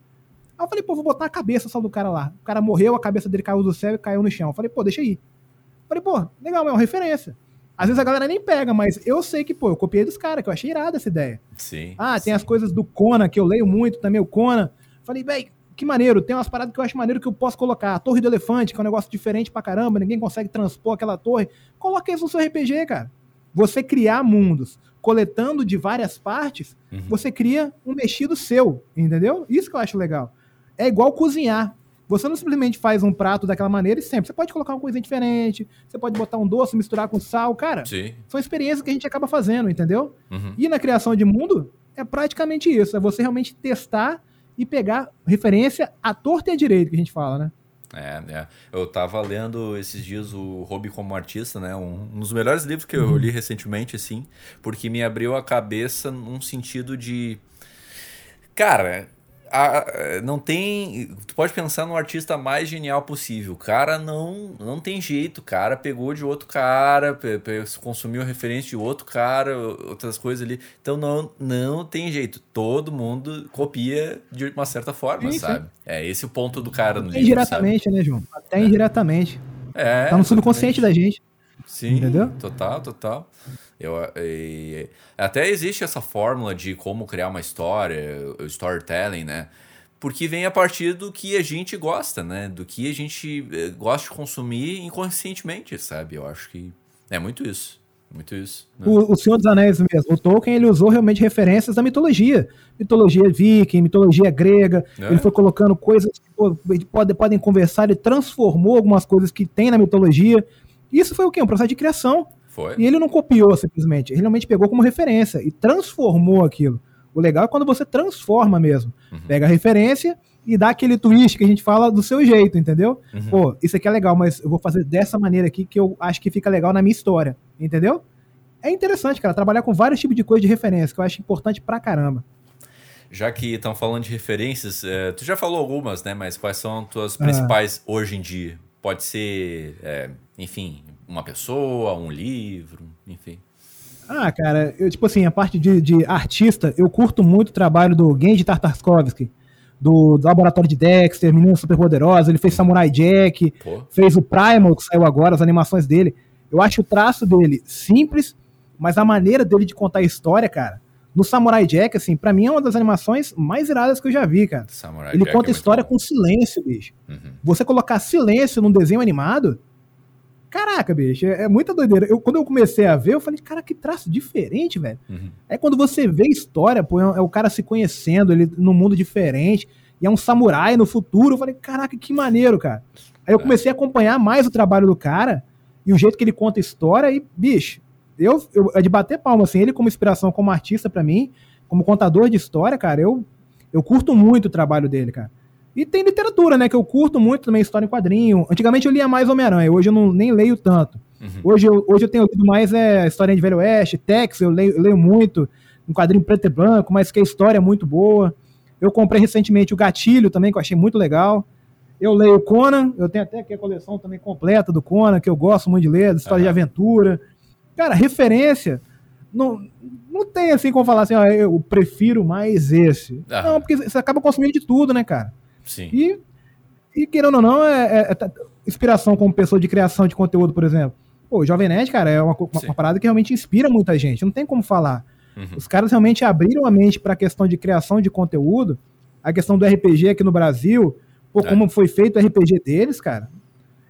Aí eu falei, pô, vou botar a cabeça só do cara lá. O cara morreu, a cabeça dele caiu do céu e caiu no chão. Eu falei, pô, deixa aí. Eu falei, pô, legal, é uma referência. Às vezes a galera nem pega, mas eu sei que, pô, eu copiei dos caras, que eu achei irada essa ideia. Sim. Ah, tem sim. as coisas do Conan, que eu leio muito também, o Conan. Falei, velho, que maneiro, tem umas paradas que eu acho maneiro que eu posso colocar. A Torre do Elefante, que é um negócio diferente pra caramba, ninguém consegue transpor aquela torre. Coloca isso no seu RPG, cara. Você criar mundos coletando de várias partes, uhum. você cria um mexido seu, entendeu? Isso que eu acho legal. É igual cozinhar. Você não simplesmente faz um prato daquela maneira e sempre. Você pode colocar uma coisa diferente, você pode botar um doce, misturar com sal. Cara, Sim. são experiências que a gente acaba fazendo, entendeu? Uhum. E na criação de mundo, é praticamente isso. É você realmente testar e pegar referência à torta e à direita, que a gente fala, né? É, é. Eu tava lendo esses dias o Hobby como Artista, né? Um, um dos melhores livros que eu uhum. li recentemente, assim, porque me abriu a cabeça num sentido de. Cara, a, não tem. Tu pode pensar no artista mais genial possível. O cara não, não tem jeito. O cara pegou de outro cara, consumiu referência de outro cara, outras coisas ali. Então não, não tem jeito. Todo mundo copia de uma certa forma, Sim, sabe? É esse o ponto do cara no Até livro. Indiretamente, sabe? né, João? Até é. indiretamente. É. Tá no subconsciente da gente. Sim, Entendeu? total, total. Eu, e, até existe essa fórmula de como criar uma história, o storytelling, né? Porque vem a partir do que a gente gosta, né? Do que a gente eh, gosta de consumir inconscientemente, sabe? Eu acho que é muito isso. Muito isso. Né? O, o, Senhor dos Anéis mesmo. O Tolkien ele usou realmente referências da mitologia. Mitologia viking, mitologia grega. É. Ele foi colocando coisas que pode, podem conversar. Ele transformou algumas coisas que tem na mitologia. Isso foi o quê? Um processo de criação. Foi. E ele não copiou simplesmente, ele realmente pegou como referência e transformou aquilo. O legal é quando você transforma mesmo. Uhum. Pega a referência e dá aquele twist que a gente fala do seu jeito, entendeu? Uhum. Pô, isso aqui é legal, mas eu vou fazer dessa maneira aqui que eu acho que fica legal na minha história, entendeu? É interessante, cara, trabalhar com vários tipos de coisa de referência, que eu acho importante pra caramba. Já que estão falando de referências, é, tu já falou algumas, né? Mas quais são as tuas principais ah. hoje em dia? Pode ser, é, enfim, uma pessoa, um livro, enfim. Ah, cara, eu, tipo assim, a parte de, de artista, eu curto muito o trabalho do Genji Tartakovsky, do, do, Laboratório de Dexter, Menina Superpoderosa, ele fez Samurai Jack, Pô. fez o Primal, que saiu agora, as animações dele. Eu acho o traço dele simples, mas a maneira dele de contar a história, cara, no Samurai Jack, assim, para mim é uma das animações mais iradas que eu já vi, cara. Samurai Ele Jack conta a é história com silêncio, bicho. Uhum. Você colocar silêncio num desenho animado, caraca, bicho, é, é, muita doideira. Eu, quando eu comecei a ver, eu falei, cara, que traço diferente, velho. Uhum. É quando você vê história, pô, é, é, o cara se conhecendo, ele num mundo diferente, e é um samurai no futuro. Eu falei, caraca, que maneiro, cara. Aí eu é. comecei a acompanhar mais o trabalho do cara e o jeito que ele conta a história, e, bicho, eu, eu é de bater palma, assim, ele como inspiração, como artista para mim, como contador de história, cara, eu, eu curto muito o trabalho dele, cara. E tem literatura, né, que eu curto muito também, história em quadrinho. Antigamente eu lia mais Homem-Aranha, hoje eu não, nem leio tanto. Uhum. Hoje, eu, hoje eu tenho lido mais é, história de Velho Oeste, Tex, eu leio, eu leio muito, um quadrinho preto e branco, mas que a história é muito boa. Eu comprei recentemente o Gatilho também, que eu achei muito legal. Eu leio Conan, eu tenho até aqui a coleção também completa do Conan, que eu gosto muito de ler, história uhum. de aventura. Cara, referência. Não, não tem assim como falar assim, ó, eu prefiro mais esse. Ah. Não, porque você acaba consumindo de tudo, né, cara? Sim. E, e querendo ou não, é, é, é inspiração como pessoa de criação de conteúdo, por exemplo. Pô, o Jovem Nerd, cara, é uma, uma, uma, parada que realmente inspira muita gente. Não tem como falar. Uhum. Os caras realmente abriram a mente para a questão de criação de conteúdo, a questão do RPG aqui no Brasil, pô, é. como foi feito o RPG deles, cara.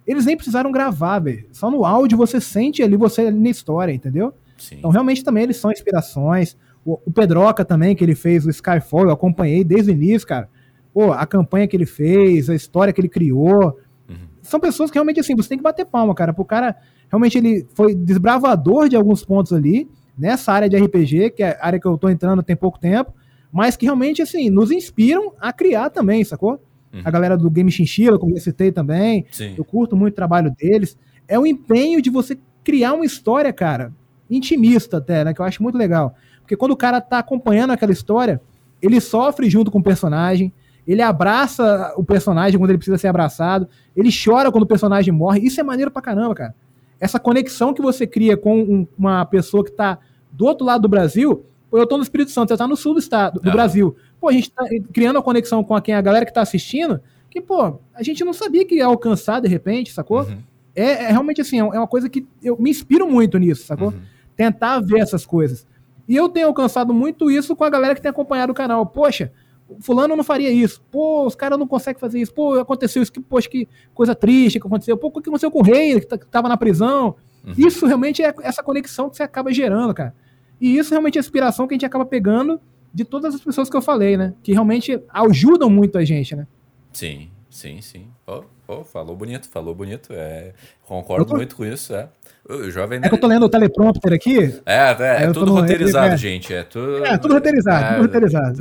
Eles nem precisaram gravar, velho. Só no áudio você sente ali você na história, entendeu? Sim. Então realmente também eles são inspirações. O, o, Pedroca também, que ele fez o Skyfall, eu acompanhei desde o início, cara. Pô, a campanha que ele fez, a história que ele criou. Uhum. São pessoas que realmente, assim, você tem que bater palma, cara. Pro cara, realmente ele foi desbravador de alguns pontos ali, nessa área de RPG, que é a área que eu tô entrando tem pouco tempo, mas que realmente, assim, nos inspiram a criar também, sacou? Uhum. A galera do Game Chinchilla, como eu citei também. Sim. Eu curto muito o trabalho deles. É o empenho de você criar uma história, cara, intimista até, né? Que eu acho muito legal. Porque quando o cara tá acompanhando aquela história, ele sofre junto com o personagem, ele abraça o personagem quando ele precisa ser abraçado, ele chora quando o personagem morre. Isso é maneiro pra caramba, cara. Essa conexão que você cria com um, uma pessoa que tá do outro lado do Brasil, eu tô no Espírito Santo, você tá no sul do estado, do ah. Brasil. Pô, a gente tá criando a conexão com a, quem, a galera que tá assistindo, que, pô, a gente não sabia que ia alcançar de repente, sacou? Uhum. É, é, realmente assim, é uma coisa que eu me inspiro muito nisso, sacou? Uhum. Tentar ver essas coisas. E eu tenho alcançado muito isso com a galera que tem acompanhado o canal. Poxa, fulano não faria isso. Pô, os caras não conseguem fazer isso. Pô, aconteceu isso. Que, poxa, que coisa triste que aconteceu. Pô, o que aconteceu com o rei que tava na prisão? Uhum. Isso realmente é essa conexão que você acaba gerando, cara. E isso realmente é a inspiração que a gente acaba pegando de todas as pessoas que eu falei, né? Que realmente ajudam muito a gente, né? Sim, sim, sim. Oh, oh falou bonito, falou bonito. É, concordo tô... muito com isso, é. O jovem É que eu tô lendo o teleprompter aqui. É, é, é tudo roteirizado, é, gente. É tudo, é, tudo roteirizado, é, tudo roteirizado.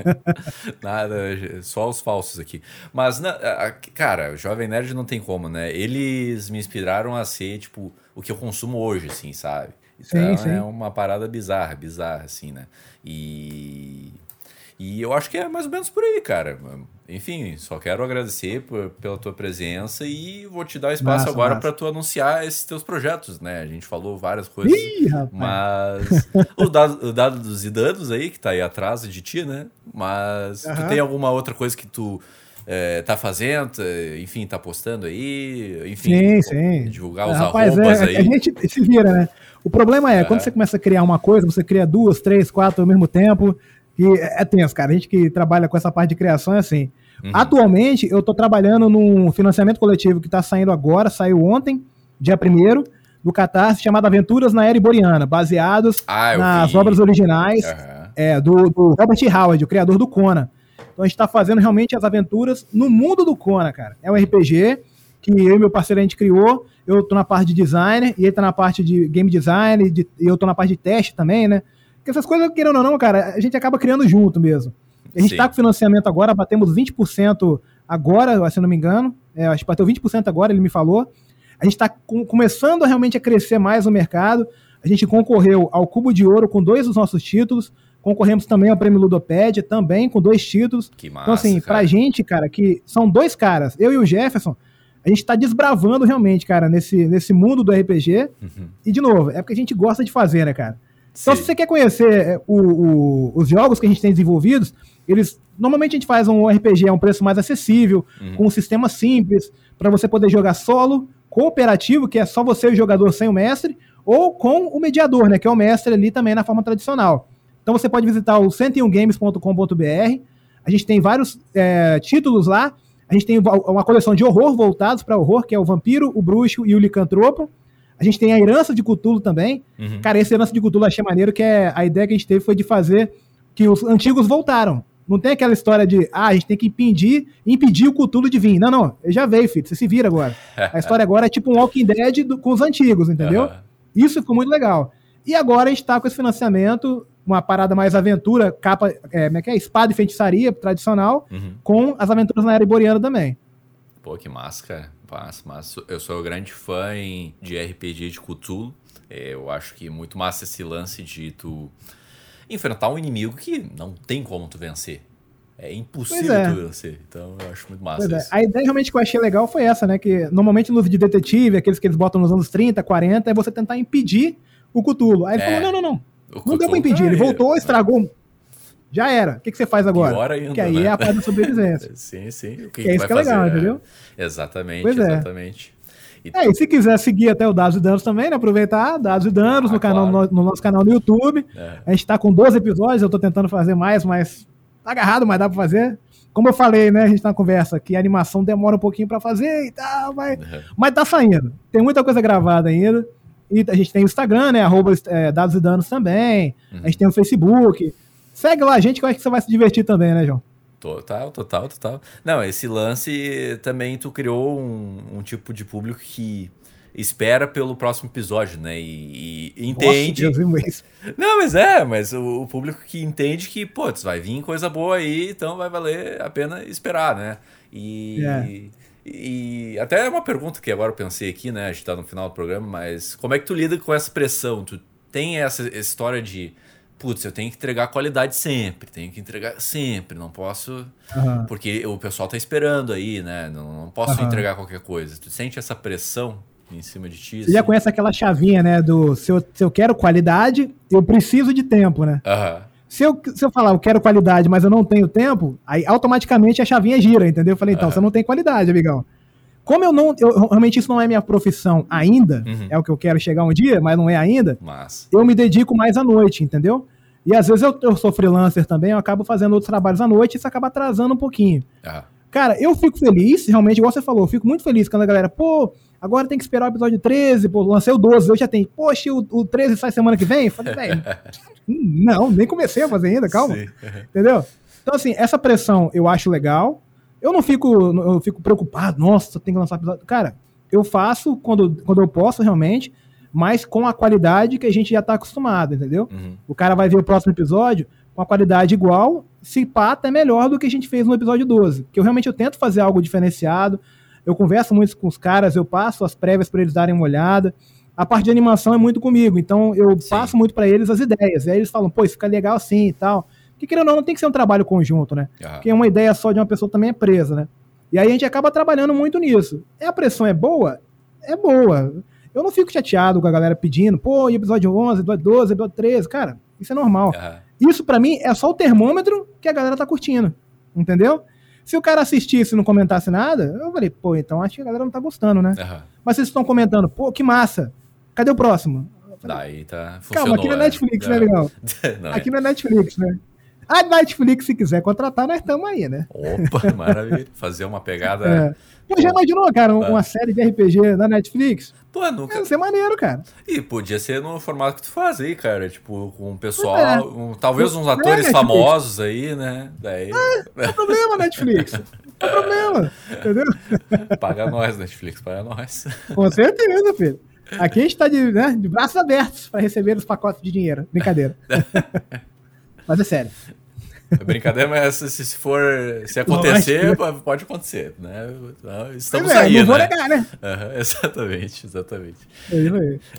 Nada, só os falsos aqui. Mas, cara, o Jovem Nerd não tem como, né? Eles me inspiraram a ser, tipo, o que eu consumo hoje, assim, sabe? Então sim, sim. é uma parada bizarra, bizarra, assim, né? E, e eu acho que é mais ou menos por aí, cara. Enfim, só quero agradecer por, pela tua presença e vou te dar espaço massa, agora para tu anunciar esses teus projetos, né? A gente falou várias coisas, Ih, mas o dado, o dado dos idanos aí, que tá aí atrás de ti, né? Mas uhum. tu tem alguma outra coisa que tu é, tá fazendo, enfim, tá postando aí, enfim, sim, sim. divulgar os Rapaz, arrobas é, aí. A gente se vira, né? O problema é, é, quando você começa a criar uma coisa, você cria duas, três, quatro ao mesmo tempo, e é tenso, cara. A gente que trabalha com essa parte de criação é assim. Uhum. Atualmente, eu estou trabalhando num financiamento coletivo que está saindo agora, saiu ontem, dia 1 do Catarse, chamado Aventuras na Era Iboriana, baseados ah, nas vi. obras originais uhum. é, do, do, Robert Howard, o criador do Conan. Então a gente está fazendo realmente as aventuras no mundo do Conan, cara. É um RPG que eu e meu parceiro a gente criou eu tô na parte de designer, e ele tá na parte de game design, de, e eu tô na parte de teste também, né? Porque essas coisas, querendo ou não, cara, a gente acaba criando junto mesmo. A gente está com financiamento agora, batemos 20% agora, se não me engano. É, acho que bateu 20% agora, ele me falou. A gente está com, começando a realmente a crescer mais no mercado. A gente concorreu ao Cubo de Ouro com dois dos nossos títulos. Concorremos também ao Prêmio Ludopédia, também com dois títulos. Que massa, então, assim, cara. pra gente, cara, que são dois caras, eu e o Jefferson, a gente tá desbravando realmente, cara, nesse, nesse mundo do RPG. Uhum. E, de novo, é porque a gente gosta de fazer, né, cara? Então, Sim. se você quer conhecer é, o, o- os jogos que a gente tem desenvolvidos, eles. Normalmente a gente faz um RPG a um preço mais acessível, Uhum. com um sistema simples, para você poder jogar solo, cooperativo, que é só você e o jogador sem o mestre, ou com o mediador, né? Que é o mestre ali também na forma tradicional. Então você pode visitar o 101games.com.br. A gente tem vários é, títulos lá. A gente tem uma coleção de horror voltados para horror, que é o Vampiro, o Bruxo e o Licantropo. A gente tem a Herança de Cthulhu também. Uhum. Cara, esse Herança de Cthulhu eu achei maneiro, que é a ideia que a gente teve foi de fazer que os antigos voltaram. Não tem aquela história de, ah, a gente tem que impedir, impedir o Cthulhu de vir. Não, não, ele já veio, filho, você se vira agora. A história agora é tipo um Walking Dead do- com os antigos, entendeu? Aham. Isso ficou muito legal. E agora a gente tá com esse financiamento, uma parada mais aventura, capa, é, como é que é? Espada e feitiçaria tradicional, Uhum. com as aventuras na era iboriana também. Pô, que massa, cara. Massa, massa. Eu sou grande fã em- de RPG de Cthulhu. É, Eu acho que muito massa esse lance de tu enfrentar um inimigo que não tem como tu vencer. É impossível é. tu vencer. Então eu acho muito massa é. A ideia realmente que eu achei legal foi essa, né? Que normalmente no livro de detetive, aqueles que eles botam nos anos 30, 40, é você tentar impedir o Cthulhu. Aí ele É. falou: não, não, não. O Não Cthulhu deu pra impedir. Ele aí. voltou, estragou. Já era. O que, que você faz agora? Pior ainda, que aí né? é a parte da sobrevivência. Sim, sim. O que, Que é isso que é legal, fazer? entendeu? Exatamente, Pois é. exatamente. E- É, e se quiser seguir até o Dados e Danos também, né? Aproveitar Dados e Danos Ah, no, canal, claro. no, no nosso canal no YouTube. É. A gente tá com 12 episódios, eu tô tentando fazer mais, mas tá agarrado, mas dá pra fazer. Como eu falei, né? A gente tá na conversa que a animação demora um pouquinho pra fazer e tal, mas, Uhum. mas tá saindo. Tem muita coisa gravada ainda. E a gente tem o Instagram, né? Arroba é, Dados e Danos também. Uhum. A gente tem o Facebook. Segue lá a gente que eu acho que você vai se divertir também, né, João? Total, total, total. Não, esse lance também tu criou um, um tipo de público que espera pelo próximo episódio, né? E, e entende. Nossa, Deus, isso. Não, mas é, mas o, o público que entende que, pô, vai vir coisa boa aí, então vai valer a pena esperar, né? E, É. e até uma pergunta que agora eu pensei aqui, né? A gente tá no final do programa, mas como é que tu lida com essa pressão? Tu tem essa, essa história de, putz, eu tenho que entregar qualidade sempre, tenho que entregar sempre, não posso. Aham. Porque o pessoal tá esperando aí, né? Não, não posso Aham. entregar qualquer coisa. Tu sente essa pressão em cima de ti? Você já assim? conhece aquela chavinha, né? Do se eu, se eu quero qualidade, eu preciso de tempo, né? Aham. Se eu, se eu falar, eu quero qualidade, mas eu não tenho tempo, aí automaticamente a chavinha gira, entendeu? Eu falei, então, você não tem qualidade, amigão. Como eu não. Eu, realmente isso não é minha profissão ainda, Uhum. é o que eu quero chegar um dia, mas não é ainda, Mas. eu me dedico mais à noite, entendeu? E às vezes eu, eu sou freelancer também, eu acabo fazendo outros trabalhos à noite e isso acaba atrasando um pouquinho. Ah, Cara, eu fico feliz, realmente, igual você falou, eu fico muito feliz quando a galera, pô, agora tem que esperar o episódio 13, pô, lancei o 12, eu já tenho, poxa, o, o 13 sai semana que vem? Eu falei, velho, hum, não, nem comecei a fazer ainda, calma, sim. entendeu? Então, assim, essa pressão eu acho legal, eu não fico, eu fico preocupado, nossa, tem que lançar episódio. Cara, eu faço quando, quando eu posso, realmente, mas com a qualidade que a gente já tá acostumado, entendeu? Uhum. O cara vai ver o próximo episódio com a qualidade igual, se pá, até melhor do que a gente fez no episódio 12. Porque eu realmente eu tento fazer algo diferenciado. Eu converso muito com os caras, eu passo as prévias para eles darem uma olhada. A parte de animação é muito comigo, então eu Sim. passo muito para eles as ideias. E aí eles falam, pô, isso fica legal assim e tal. Que querendo ou não, não tem que ser um trabalho conjunto, né? Ah, Porque uma ideia só de uma pessoa também é presa, né? E aí a gente acaba trabalhando muito nisso. E a pressão é boa? É boa. Eu não fico chateado com a galera pedindo, pô, episódio 11, episódio 12, episódio 13, cara, isso é normal. ah, Isso pra mim é só o termômetro que a galera tá curtindo, entendeu? Se o cara assistisse e não comentasse nada, eu falei, pô, então acho que a galera não tá gostando, né? aham. Mas vocês estão comentando, pô, que massa, cadê o próximo? Daí tá. Calma, aqui não é Netflix, né, legal? Não, Aqui não é Netflix, né? A Netflix, se quiser contratar, nós estamos aí, né? Opa, maravilha. Fazer uma pegada. É. Pô, já imaginou, cara, uma série de RPG na Netflix? Pô, nunca. Ia ser maneiro, cara. E podia ser no formato que tu faz aí, cara. Tipo, com o pessoal. É. um- talvez uns é atores Netflix. famosos aí, né? Daí. Não tem problema, Netflix. Não tem problema, entendeu? Paga nós, Netflix, paga nós. Com certeza, filho. Aqui a gente tá de, né, de braços abertos para receber os pacotes de dinheiro. Brincadeira. Mas é sério. É brincadeira, mas se, se for. Se acontecer, pode acontecer, né? Estamos é, aí. Não vou né? negar, né? Uhum, exatamente, exatamente.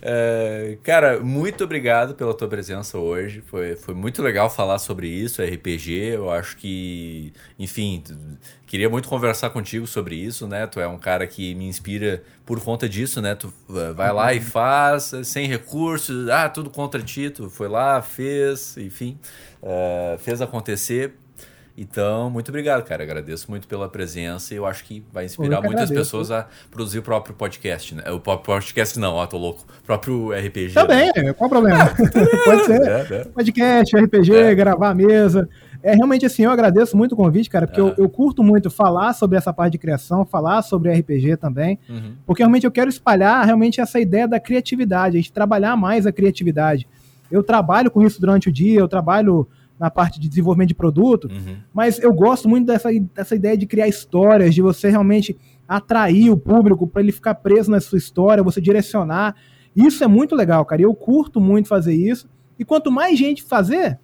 É, é, cara, muito obrigado pela tua presença hoje. Foi, foi muito legal falar sobre isso, RPG. Eu acho que, enfim, queria muito conversar contigo sobre isso, né? Tu é um cara que me inspira por conta disso, né? Tu vai lá e faz, sem recursos, ah, tudo contra ti. Tu foi lá, fez, enfim uh, fez acontecer. Então, muito obrigado, cara. Agradeço muito pela presença e eu acho que vai inspirar muitas agradeço. pessoas a produzir o próprio podcast, né? O podcast não, ó, tô louco. O próprio RPG. Também, né? qual o problema? Ah, Pode ser. É, é. Podcast, RPG, é. gravar a mesa. É realmente assim, eu agradeço muito o convite, cara, porque eu, eu, curto muito falar sobre essa parte de criação, falar sobre RPG também, uhum. porque realmente eu quero espalhar realmente essa ideia da criatividade, a gente trabalhar mais a criatividade. Eu trabalho com isso durante o dia, eu trabalho na parte de desenvolvimento de produto, uhum. mas eu gosto muito dessa, dessa ideia de criar histórias, de você realmente atrair o público para ele ficar preso na sua história, você direcionar. Isso é muito legal, cara. Eu curto muito fazer isso. E quanto mais gente fazer,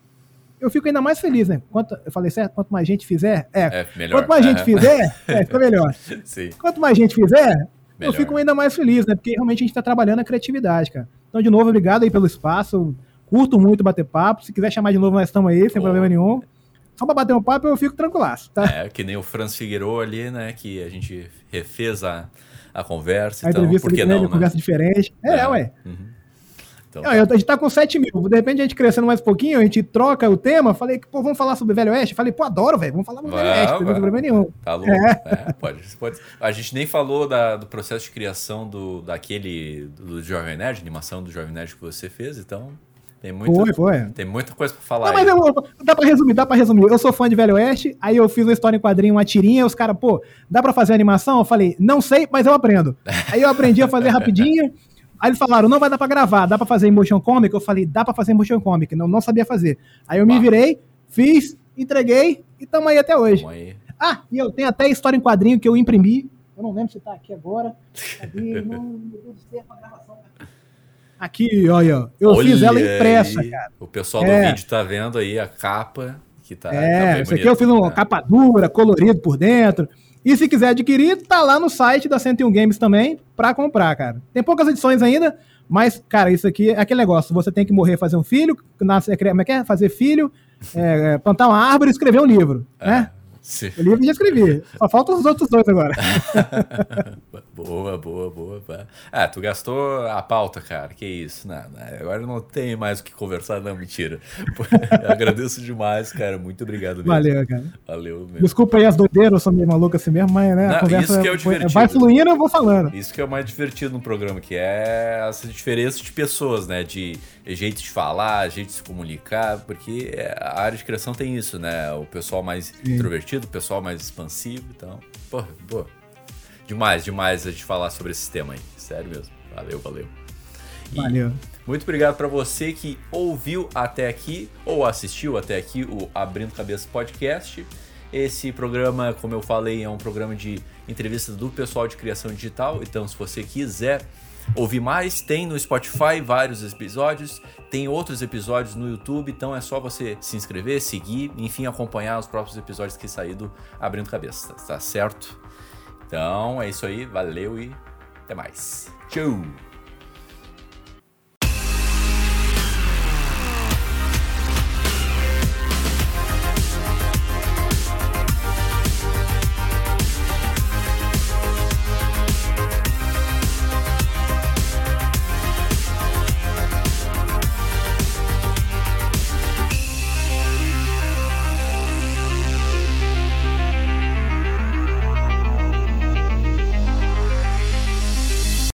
eu fico ainda mais feliz, né? Quanto, eu falei certo? Quanto mais gente fizer, é. é melhor. Quanto mais gente fizer, é, fica melhor. Sim. Quanto mais gente fizer, melhor. eu fico ainda mais feliz, né? Porque realmente a gente está trabalhando a criatividade, cara. Então, de novo, obrigado aí pelo espaço. Curto muito bater papo. Se quiser chamar de novo, nós estamos aí, sem oh. problema nenhum. Só pra bater um papo eu fico tranquilaço, tá? É, que nem o Franz Figueiredo ali, né? Que a gente refez a, a conversa. A então, por que não, né? conversa diferente. É, é ué. Uhum. Então, tá. a gente tá com 7 mil. De repente a gente crescendo mais um pouquinho, a gente troca o tema. Falei, pô, vamos falar sobre Velho Oeste? Falei, pô, adoro, velho. Vamos falar sobre Velho Oeste, não tem problema nenhum. Tá louco. É. É, pode, pode. A gente nem falou da, do processo de criação do, daquele do Jovem Nerd, animação do Jovem Nerd que você fez, então tem, muito, foi, foi. tem muita coisa pra falar. Não, mas eu, dá pra resumir, dá pra resumir. Eu sou fã de Velho Oeste, aí eu fiz uma história em quadrinho, uma tirinha, os caras, pô, dá pra fazer animação? Eu falei, não sei, mas eu aprendo. Aí eu aprendi a fazer rapidinho. Aí eles falaram, não vai dar pra gravar, dá pra fazer em motion comic? Eu falei, dá pra fazer em motion comic. Não, não sabia fazer. Aí eu me virei, fiz, entreguei e tamo aí até hoje. Aí. Ah, e eu tenho até história em quadrinho que eu imprimi. Eu não lembro se tá aqui agora. Cadê? não, meu Deus do céu, a gravação. Aqui, olha, eu olha fiz ela impressa, aí. cara. O pessoal é. do vídeo tá vendo aí a capa que tá. É, tá isso aqui eu fiz uma né? capa dura, colorido por dentro. E se quiser adquirir, tá lá no site da 101 Games também para comprar, cara. Tem poucas edições ainda, mas, cara, isso aqui é aquele negócio. Você tem que morrer, fazer um filho, nascer, como é que é? Fazer filho, é, plantar uma árvore e escrever um livro, é. né? Sim. O livro já escrevi. Só faltam os outros dois agora. boa, boa, boa. Ah, tu gastou a pauta, cara. Que isso. Não, não, agora não tem mais o que conversar, não, mentira. Eu agradeço demais, cara. Muito obrigado mesmo. Valeu, cara. Valeu mesmo. Desculpa aí as doideiras, eu sou meio maluco assim mesmo, mas né, não, a conversa isso que é o divertido. vai fluindo eu vou falando. Isso que é o mais divertido no programa, que é essa diferença de pessoas, né? De jeito de falar, jeito de se comunicar, porque a área de criação tem isso, né? O pessoal mais Sim. introvertido, o pessoal mais expansivo, então, pô, pô. Demais, demais a gente falar sobre esse tema aí, sério mesmo. Valeu, valeu. E valeu. Muito obrigado para você que ouviu até aqui ou assistiu até aqui o Abrindo Cabeça Podcast. Esse programa, como eu falei, é um programa de entrevista do pessoal de criação digital. Então, se você quiser ouvir mais, tem no Spotify vários episódios, tem outros episódios no YouTube, então é só você se inscrever, seguir, enfim, acompanhar os próprios episódios que saíram do Abrindo Cabeça, tá certo? Então é isso aí, valeu e até mais. Tchau!